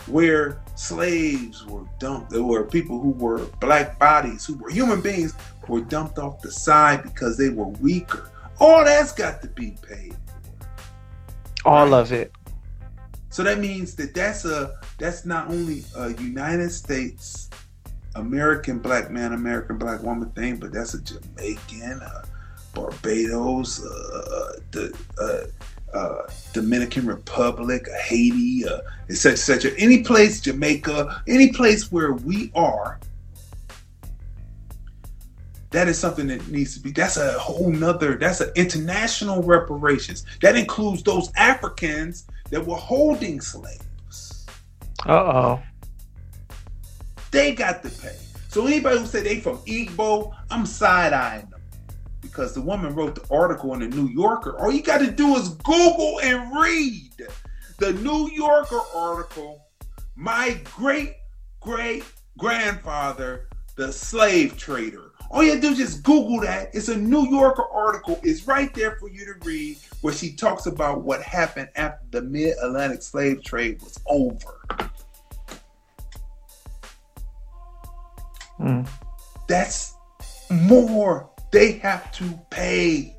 where slaves were dumped. There were people who were black bodies, who were human beings, were dumped off the side because they were weaker. All that's got to be paid for. All of it. So that means that that's a that's not only a United States American black man, American black woman thing, but that's a Jamaican, uh, Barbados, uh, the uh, uh, Dominican Republic, Haiti, etc., etc. Any place, Jamaica, any place where we are, that is something that needs to be. That's a whole nother. That's an international reparations. That includes those Africans that were holding slaves. Uh oh. They got to pay. So anybody who say they from Igbo, I'm side eyeing them because the woman wrote the article in the New Yorker. All you got to do is Google and read the New Yorker article. My great great grandfather, the slave trader. All you do is just Google that. It's a New Yorker article. It's right there for you to read where she talks about what happened after the mid Atlantic slave trade was over. Mm. That's more they have to pay.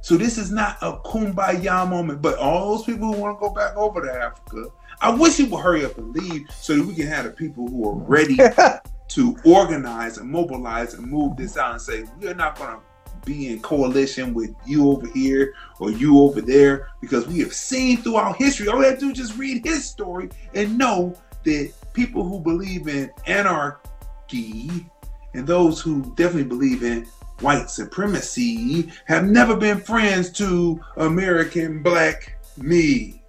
So this is not a kumbaya moment, but all those people who want to go back over to Africa, I wish you would hurry up and leave so that we can have the people who are ready to organize and mobilize and move this out and say, we're not going to be in coalition with you over here or you over there because we have seen throughout history. All we have to do is just read his story and know that people who believe in anarchy and those who definitely believe in white supremacy have never been friends to American black me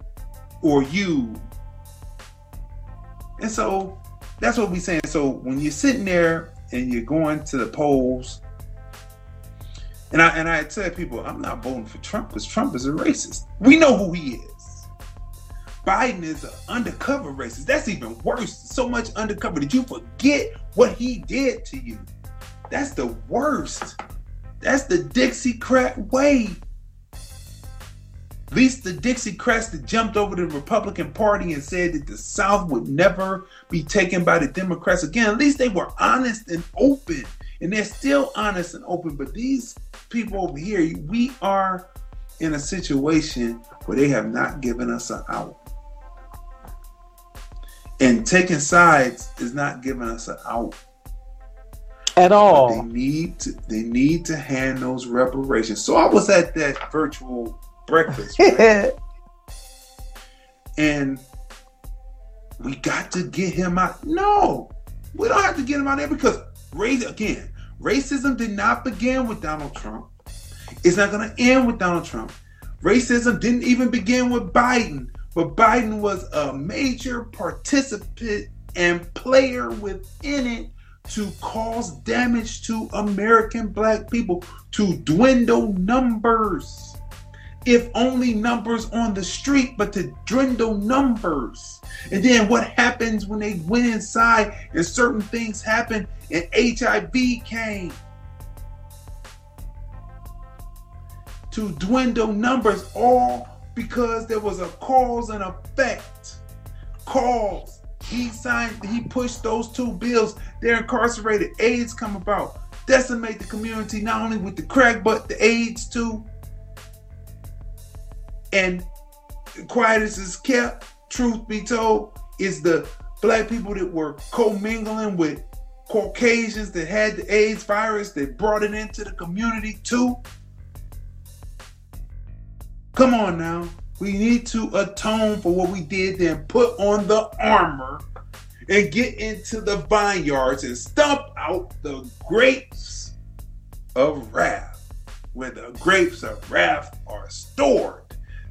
or you. And so that's what we're saying. So when you're sitting there and you're going to the polls, and I and I tell people I'm not voting for Trump because Trump is a racist. We know who he is. Biden is an undercover racist. That's even worse. So much undercover. Did you forget what he did to you? That's the worst. That's the Dixiecrat way. At least the Dixiecrats that jumped over the Republican Party and said that the South would never be taken by the Democrats again. At least they were honest and open. And they're still honest and open. But these people over here, we are in a situation where they have not given us an out. And taking sides is not giving us an out At But all. They need to they need to hand those reparations. So I was at that virtual breakfast, right? and we got to get him out. No, we don't have to get him out there because race again, racism did not begin with Donald Trump. It's not going to end with Donald Trump. Racism didn't even begin with Biden. But Biden was a major participant and player within it to cause damage to American black people, to dwindle numbers. If only numbers on the street, but to dwindle numbers. And then what happens when they went inside and certain things happened and HIV came? To dwindle numbers, all because there was a cause and effect. Cause. He signed, he pushed those two bills. They're incarcerated. AIDS come about. Decimate the community not only with the crack, but the AIDS too. And quiet as is kept, truth be told, is the black people that were commingling with Caucasians that had the AIDS virus that brought it into the community too. Come on now. We need to atone for what we did, then put on the armor and get into the vineyards and stomp out the grapes of wrath, where the grapes of wrath are stored.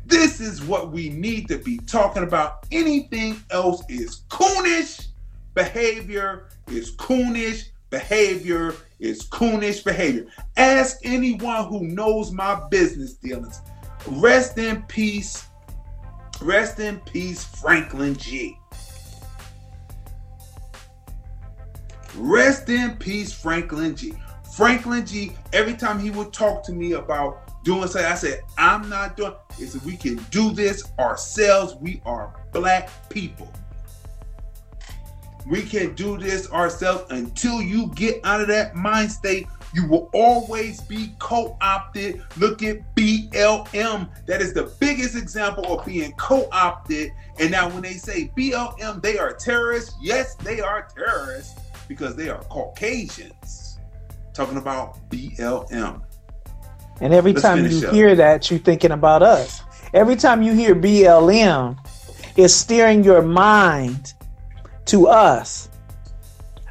This is what we need to be talking about. Anything else is coonish behavior, is coonish behavior, is coonish behavior. Ask anyone who knows my business dealings. Rest in peace. Rest in peace, Franklin G. Rest in peace, Franklin G. Franklin G, every time he would talk to me about doing something, I said, I'm not doing it. Said, we can do this ourselves. We are black people. We can do this ourselves until you get out of that mind state you will always be co opted. Look at BLM. That is the biggest example of being co opted. And now, when they say BLM, they are terrorists. Yes, they are terrorists because they are Caucasians. Talking about BLM. And every Let's time you up. hear that, you're thinking about us. Every time you hear BLM, it's steering your mind to us,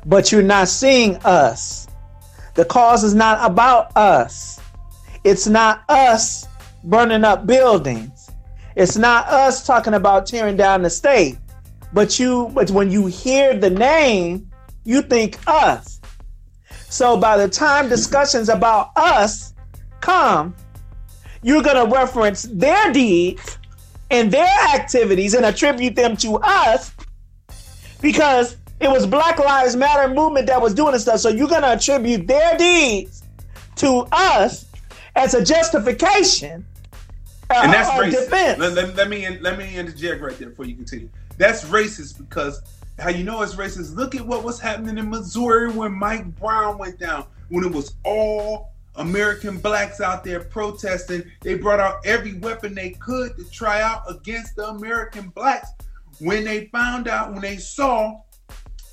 but you're not seeing us. The cause is not about us. It's not us burning up buildings. It's not us talking about tearing down the state. But you but when you hear the name, you think us. So by the time discussions about us come, you're going to reference their deeds and their activities and attribute them to us because it was Black Lives Matter movement that was doing this stuff. So you're going to attribute their deeds to us as a justification. Uh, and that's racist. Let, let, let, me let me interject right there before you continue. That's racist because how you know it's racist? Look at what was happening in Missouri when Mike Brown went down. When it was all American blacks out there protesting, they brought out every weapon they could to try out against the American blacks. When they found out, when they saw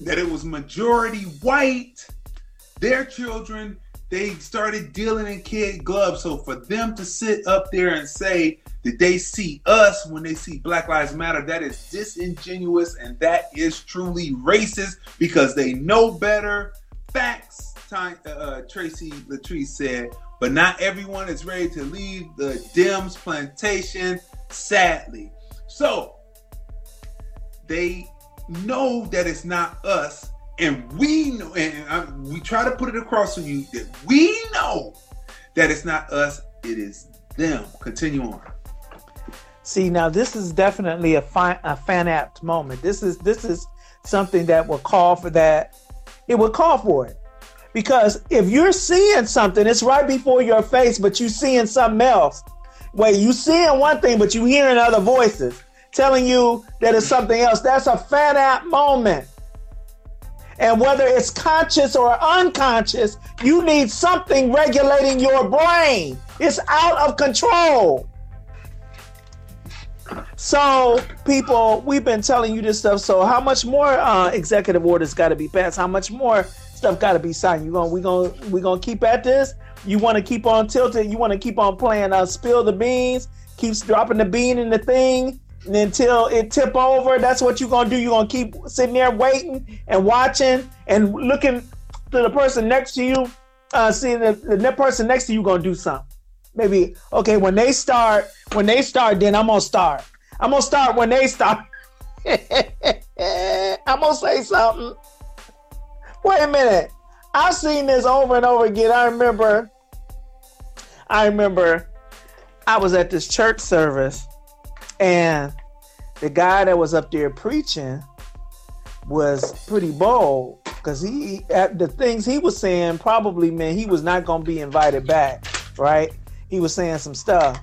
that it was majority white, their children, they started dealing in kid gloves. So for them to sit up there and say that they see us when they see Black Lives Matter, that is disingenuous and that is truly racist because they know better. Facts, uh, uh Tracy Latrice said, but not everyone is ready to leave the Dems plantation, sadly. So they know that it's not us, and we know, and I, we try to put it across to you that we know that it's not us, it is them. Continue on. See, now this is definitely a, fi- a Fanapt moment. This is this is something that will call for that. It will call for it because if you're seeing something, it's right before your face, but you seeing something else. Wait, you seeing one thing, but you hearing other voices telling you that it's something else. That's a Fanapt moment. And whether it's conscious or unconscious, you need something regulating your brain. It's out of control. So, people, we've been telling you this stuff. So, how much more uh, executive orders got to be passed? How much more stuff got to be signed? You going we going we going to keep at this? You want to keep on tilting? You want to keep on playing? Uh, spill the beans? Keeps dropping the bean in the thing? Until it tip over. That's what you're gonna do. You're gonna keep sitting there waiting and watching and looking to the person next to you, uh, seeing the, the person next to you gonna do something. Maybe okay when they start, when they start, then I'm gonna start. I'm gonna start when they start. I'm gonna say something. Wait a minute. I've seen this over and over again. I remember. I remember. I was at this church service, and the guy that was up there preaching was pretty bold because he at the things he was saying probably meant he was not going to be invited back right? He was saying some stuff.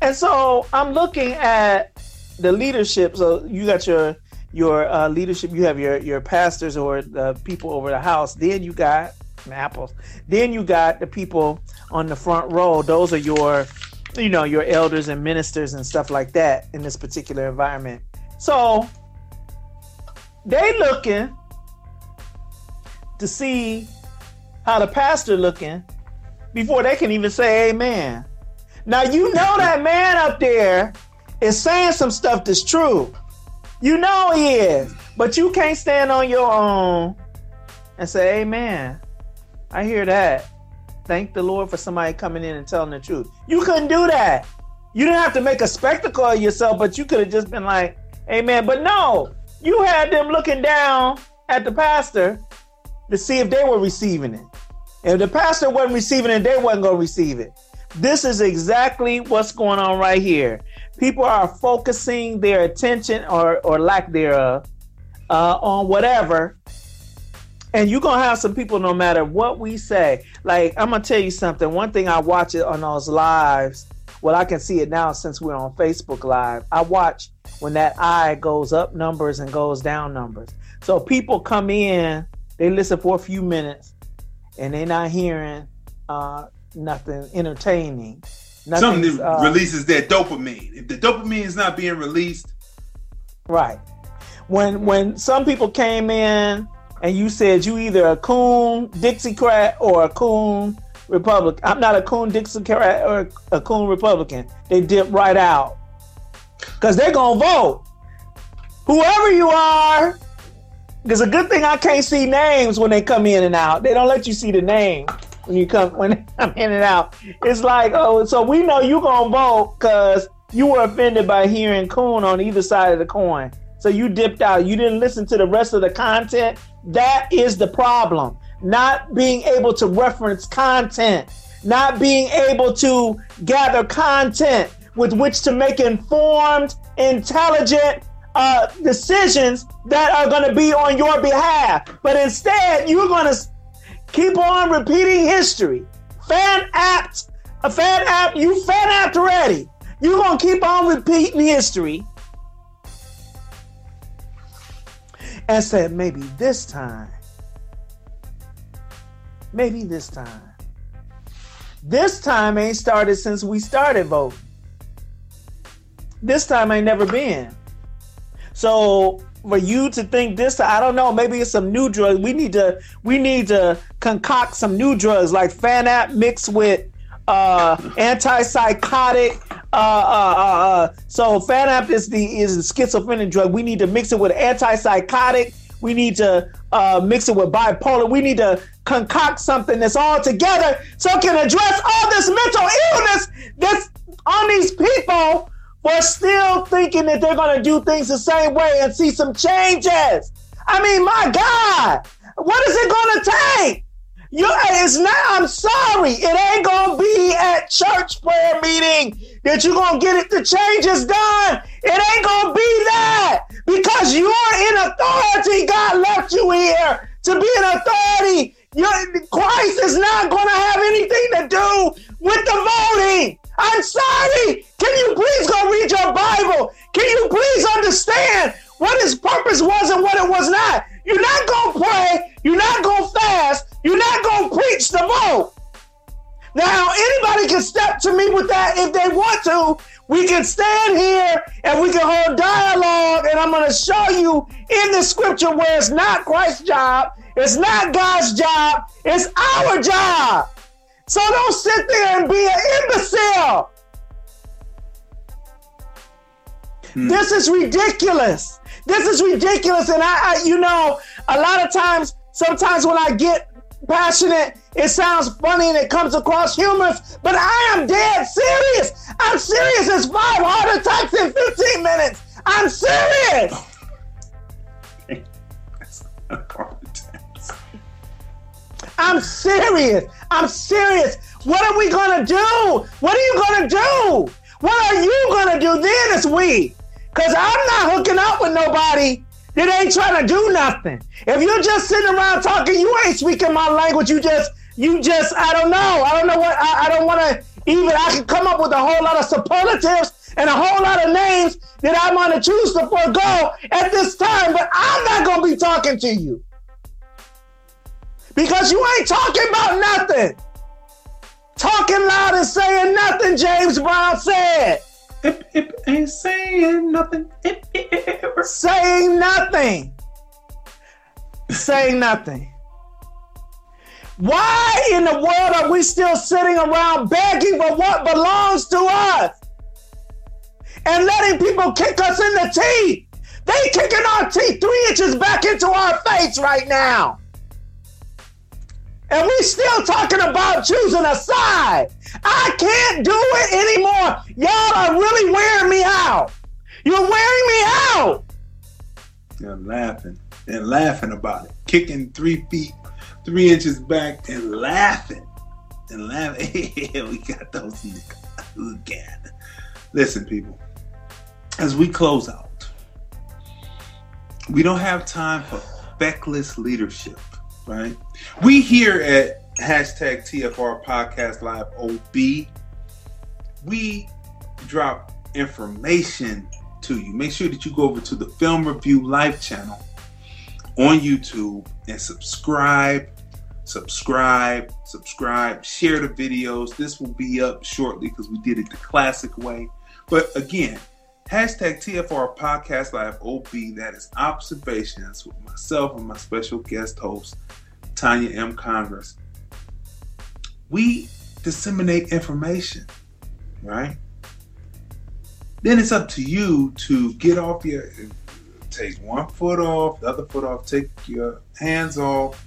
And so i'm looking at the leadership. So you got your your uh, leadership you have your your pastors or the people over the house. Then you got apples. Then you got the people on the front row. Those are your you know your elders and ministers and stuff like that in this particular environment so they looking to see how the pastor looking before they can even say amen. Now you know that man up there is saying some stuff that's true. You know he is, but you can't stand on your own and say amen. I hear that. Thank the Lord for somebody coming in and telling the truth. You couldn't do that. You didn't have to make a spectacle of yourself, but you could have just been like, amen. But no, you had them looking down at the pastor to see if they were receiving it. If the pastor wasn't receiving it, they wasn't going to receive it. This is exactly what's going on right here. People are focusing their attention or, or lack thereof uh, on whatever. And you're going to have some people, no matter what we say. Like, I'm to tell you something. One thing I watch it on those lives, well, I can see it now since we're on Facebook Live. I watch when that eye goes up numbers and goes down numbers. So people come in, they listen for a few minutes, and they're not hearing uh, nothing entertaining. Something that uh, releases their dopamine. If the dopamine is not being released, right. When when some people came in and you said you either a coon Dixiecrat or a coon Republican. I'm not a coon Dixiecrat or a coon Republican. They dip right out because they're gonna vote. Whoever you are, it's a good thing I can't see names when they come in and out. They don't let you see the name when you come when they come in and out. It's like, oh, so we know you gonna vote because you were offended by hearing coon on either side of the coin. So you dipped out. You didn't listen to the rest of the content. That is the problem. Not being able to reference content, not being able to gather content with which to make informed, intelligent uh, decisions that are going to be on your behalf. But instead, you're going to keep on repeating history. Fanapt, a Fanapt, you Fanapt already. You're going to keep on repeating history. And said, maybe this time, maybe this time. This time ain't started since we started voting. This time ain't never been. So for you to think this, I don't know. Maybe it's some new drugs. We need to we need to concoct some new drugs like Fanapt mixed with uh, antipsychotic. Uh, uh, uh, uh. So Fanapt is the is a schizophrenic drug. We need to mix it with antipsychotic. We need to uh, mix it with bipolar. We need to concoct something that's all together so it can address all this mental illness that's on these people for still thinking that they're going to do things the same way and see some changes. I mean, my God, what is it going to take? You, it's not, I'm sorry, it ain't going to be at church prayer meeting that you're going to get it, the change is done. It ain't going to be that because you're in authority. God left you here to be an authority. Your, Christ is not going to have anything to do with the voting. I'm sorry. Can you please go read your Bible? Can you please understand what his purpose was and what it was not? You're not going to pray. You're not going to fast. You're not going to preach the vote. Now, anybody can step to me with that if they want to. We can stand here and we can hold dialogue, and I'm going to show you in the scripture where it's not Christ's job, it's not God's job, it's our job. So don't sit there and be an imbecile. Hmm. This is ridiculous. This is ridiculous. And I, I, you know, a lot of times, sometimes when I get passionate, it sounds funny, and it comes across humorous, but I am dead serious. I'm serious. It's five heart attacks in 15 minutes. I'm serious. I'm serious. I'm serious. What are we gonna do? What are you gonna do? What are you gonna do then as we? Cause I'm not hooking up with nobody that ain't trying to do nothing. If you're just sitting around talking, you ain't speaking my language. You just, you just, I don't know. I don't know what, I, I don't want to even, I can come up with a whole lot of superlatives and a whole lot of names that I'm going to choose to forego at this time, but I'm not going to be talking to you. Because you ain't talking about nothing. Talking loud and saying nothing, James Brown said. Ip, ain't saying nothing. Ip, ip. saying nothing. saying nothing. Why in the world are we still sitting around begging for what belongs to us? And letting people kick us in the teeth. They kicking our teeth three inches back into our face right now. And we still talking about choosing a side. I can't do it anymore. Y'all are really wearing me out. You're wearing me out. They're laughing and laughing about it, kicking three feet, three inches back, and laughing and laughing. we got those again. Listen, people, as we close out, we don't have time for feckless leadership, right? We here at hashtag TFR Podcast Live OB, we drop information to you. Make sure that you go over to the Film Review Live channel on YouTube and subscribe, subscribe, subscribe, share the videos. This will be up shortly because we did it the classic way. But again, hashtag TFR Podcast Live OB, that is observations with myself and my special guest host, Tanya M. Congress. We disseminate information, right? Then it's up to you to get off your take one foot off, the other foot off, take your hands off,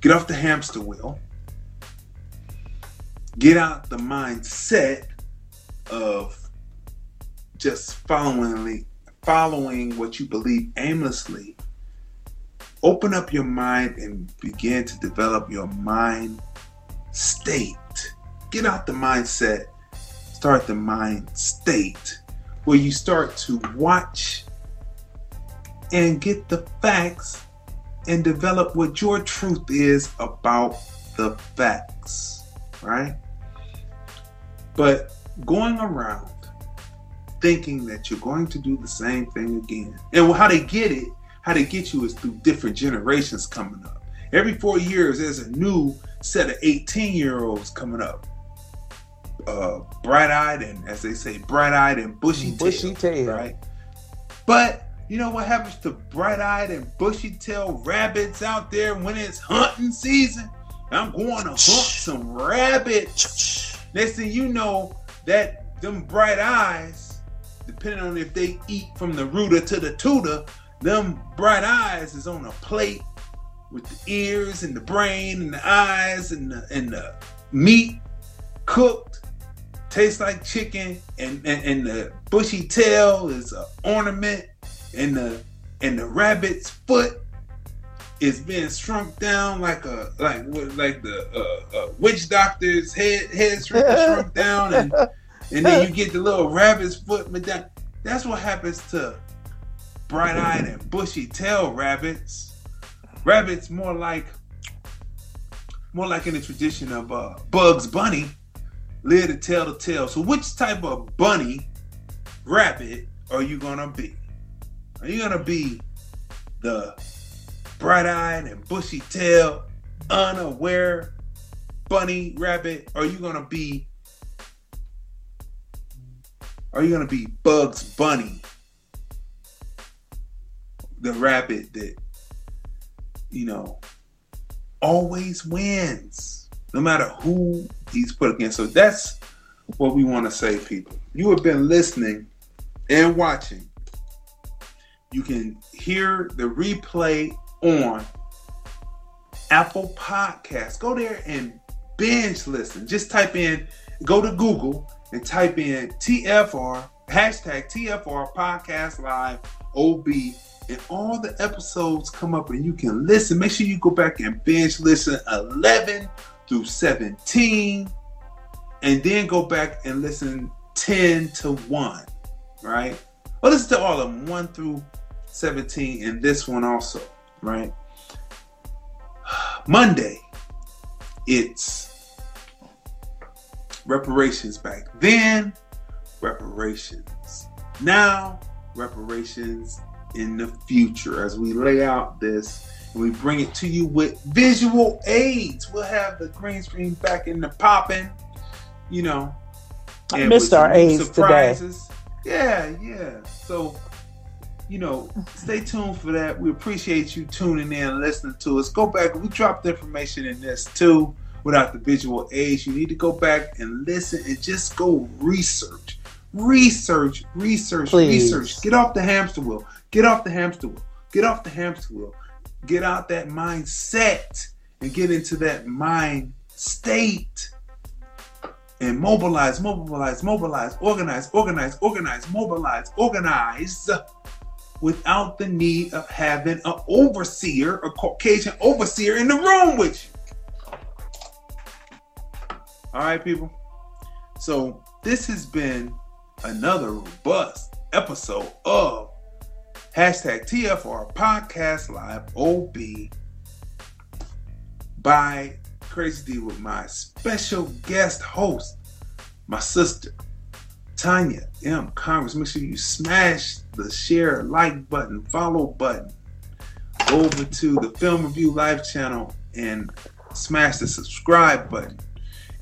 get off the hamster wheel, get out the mindset of just following following what you believe aimlessly. Open up your mind and begin to develop your mind state. Get out the mindset, start the mind state where you start to watch and get the facts and develop what your truth is about the facts, right? But going around thinking that you're going to do the same thing again, and how they get it, how they get you is through different generations coming up. Every four years, there's a new set of 18 year olds coming up uh, bright-eyed and, as they say, bright-eyed and bushy, Bushy tail. right? But you know what happens to bright-eyed and bushy-tailed rabbits out there when it's hunting season? I'm going to hunt some rabbits. Next thing you know, that them bright eyes, depending on if they eat from the rooter to the tutor, them bright eyes is on a plate with the ears and the brain and the eyes and the, and the meat cooked tastes like chicken and, and, and the bushy tail is an ornament and the and the rabbit's foot is being shrunk down like a like like the uh, uh, witch doctor's head head shrunk, shrunk down and and then you get the little rabbit's foot but that that's what happens to bright-eyed and bushy tail rabbits rabbits more like more like in the tradition of uh, Bugs Bunny live to tell the tale. So which type of bunny rabbit are you gonna be? Are you gonna be the bright-eyed and bushy tail, unaware bunny rabbit? Or are you gonna be are you gonna be Bugs Bunny? The rabbit that, you know, always wins, no matter who he's put against. So that's what we want to say, people. You have been listening and watching. You can hear the replay on Apple Podcasts. Go there and binge listen. Just type in, go to Google and type in TFR, hashtag TFR Podcast Live OB, and all the episodes come up and you can listen. Make sure you go back and binge listen 11 through 17, and then go back and listen 10 to 1, right? Well, listen to all of them, 1 through 17, and this one also, right? Monday, it's reparations back then, reparations now, reparations in the future. As we lay out this and we bring it to you with visual aids, we'll have the green screen back in the popping, you know. I missed our aids surprises. Yeah, yeah. So you know, stay tuned for that. We appreciate you tuning in and listening to us. Go back. We dropped information in this too without the visual aids. You need to go back and listen and just go research. Research, research, Please. research. Get off the hamster wheel. Get off the hamster wheel. Get off the hamster wheel. Get out that mindset and get into that mind state and mobilize, mobilize, mobilize, organize, organize, organize, mobilize, organize without the need of having an overseer, a Caucasian overseer in the room with you. All right, people. So this has been another robust episode of hashtag TFR Podcast Live OB by Crazy D with my special guest host, my sister, Tanya M. Congress. Make sure you smash the share, like button, follow button over to the Film Review Live channel and smash the subscribe button.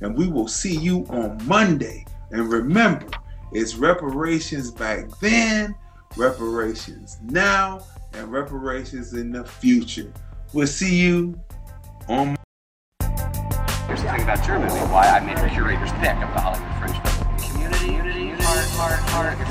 And we will see you on Monday. And remember, it's reparations back then, reparations now, and reparations in the future. We'll see you on Here's the thing about your movie, why I made curator's pick of the Hollywood Fringe. Community, unity, heart, heart, heart, it's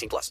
18 plus.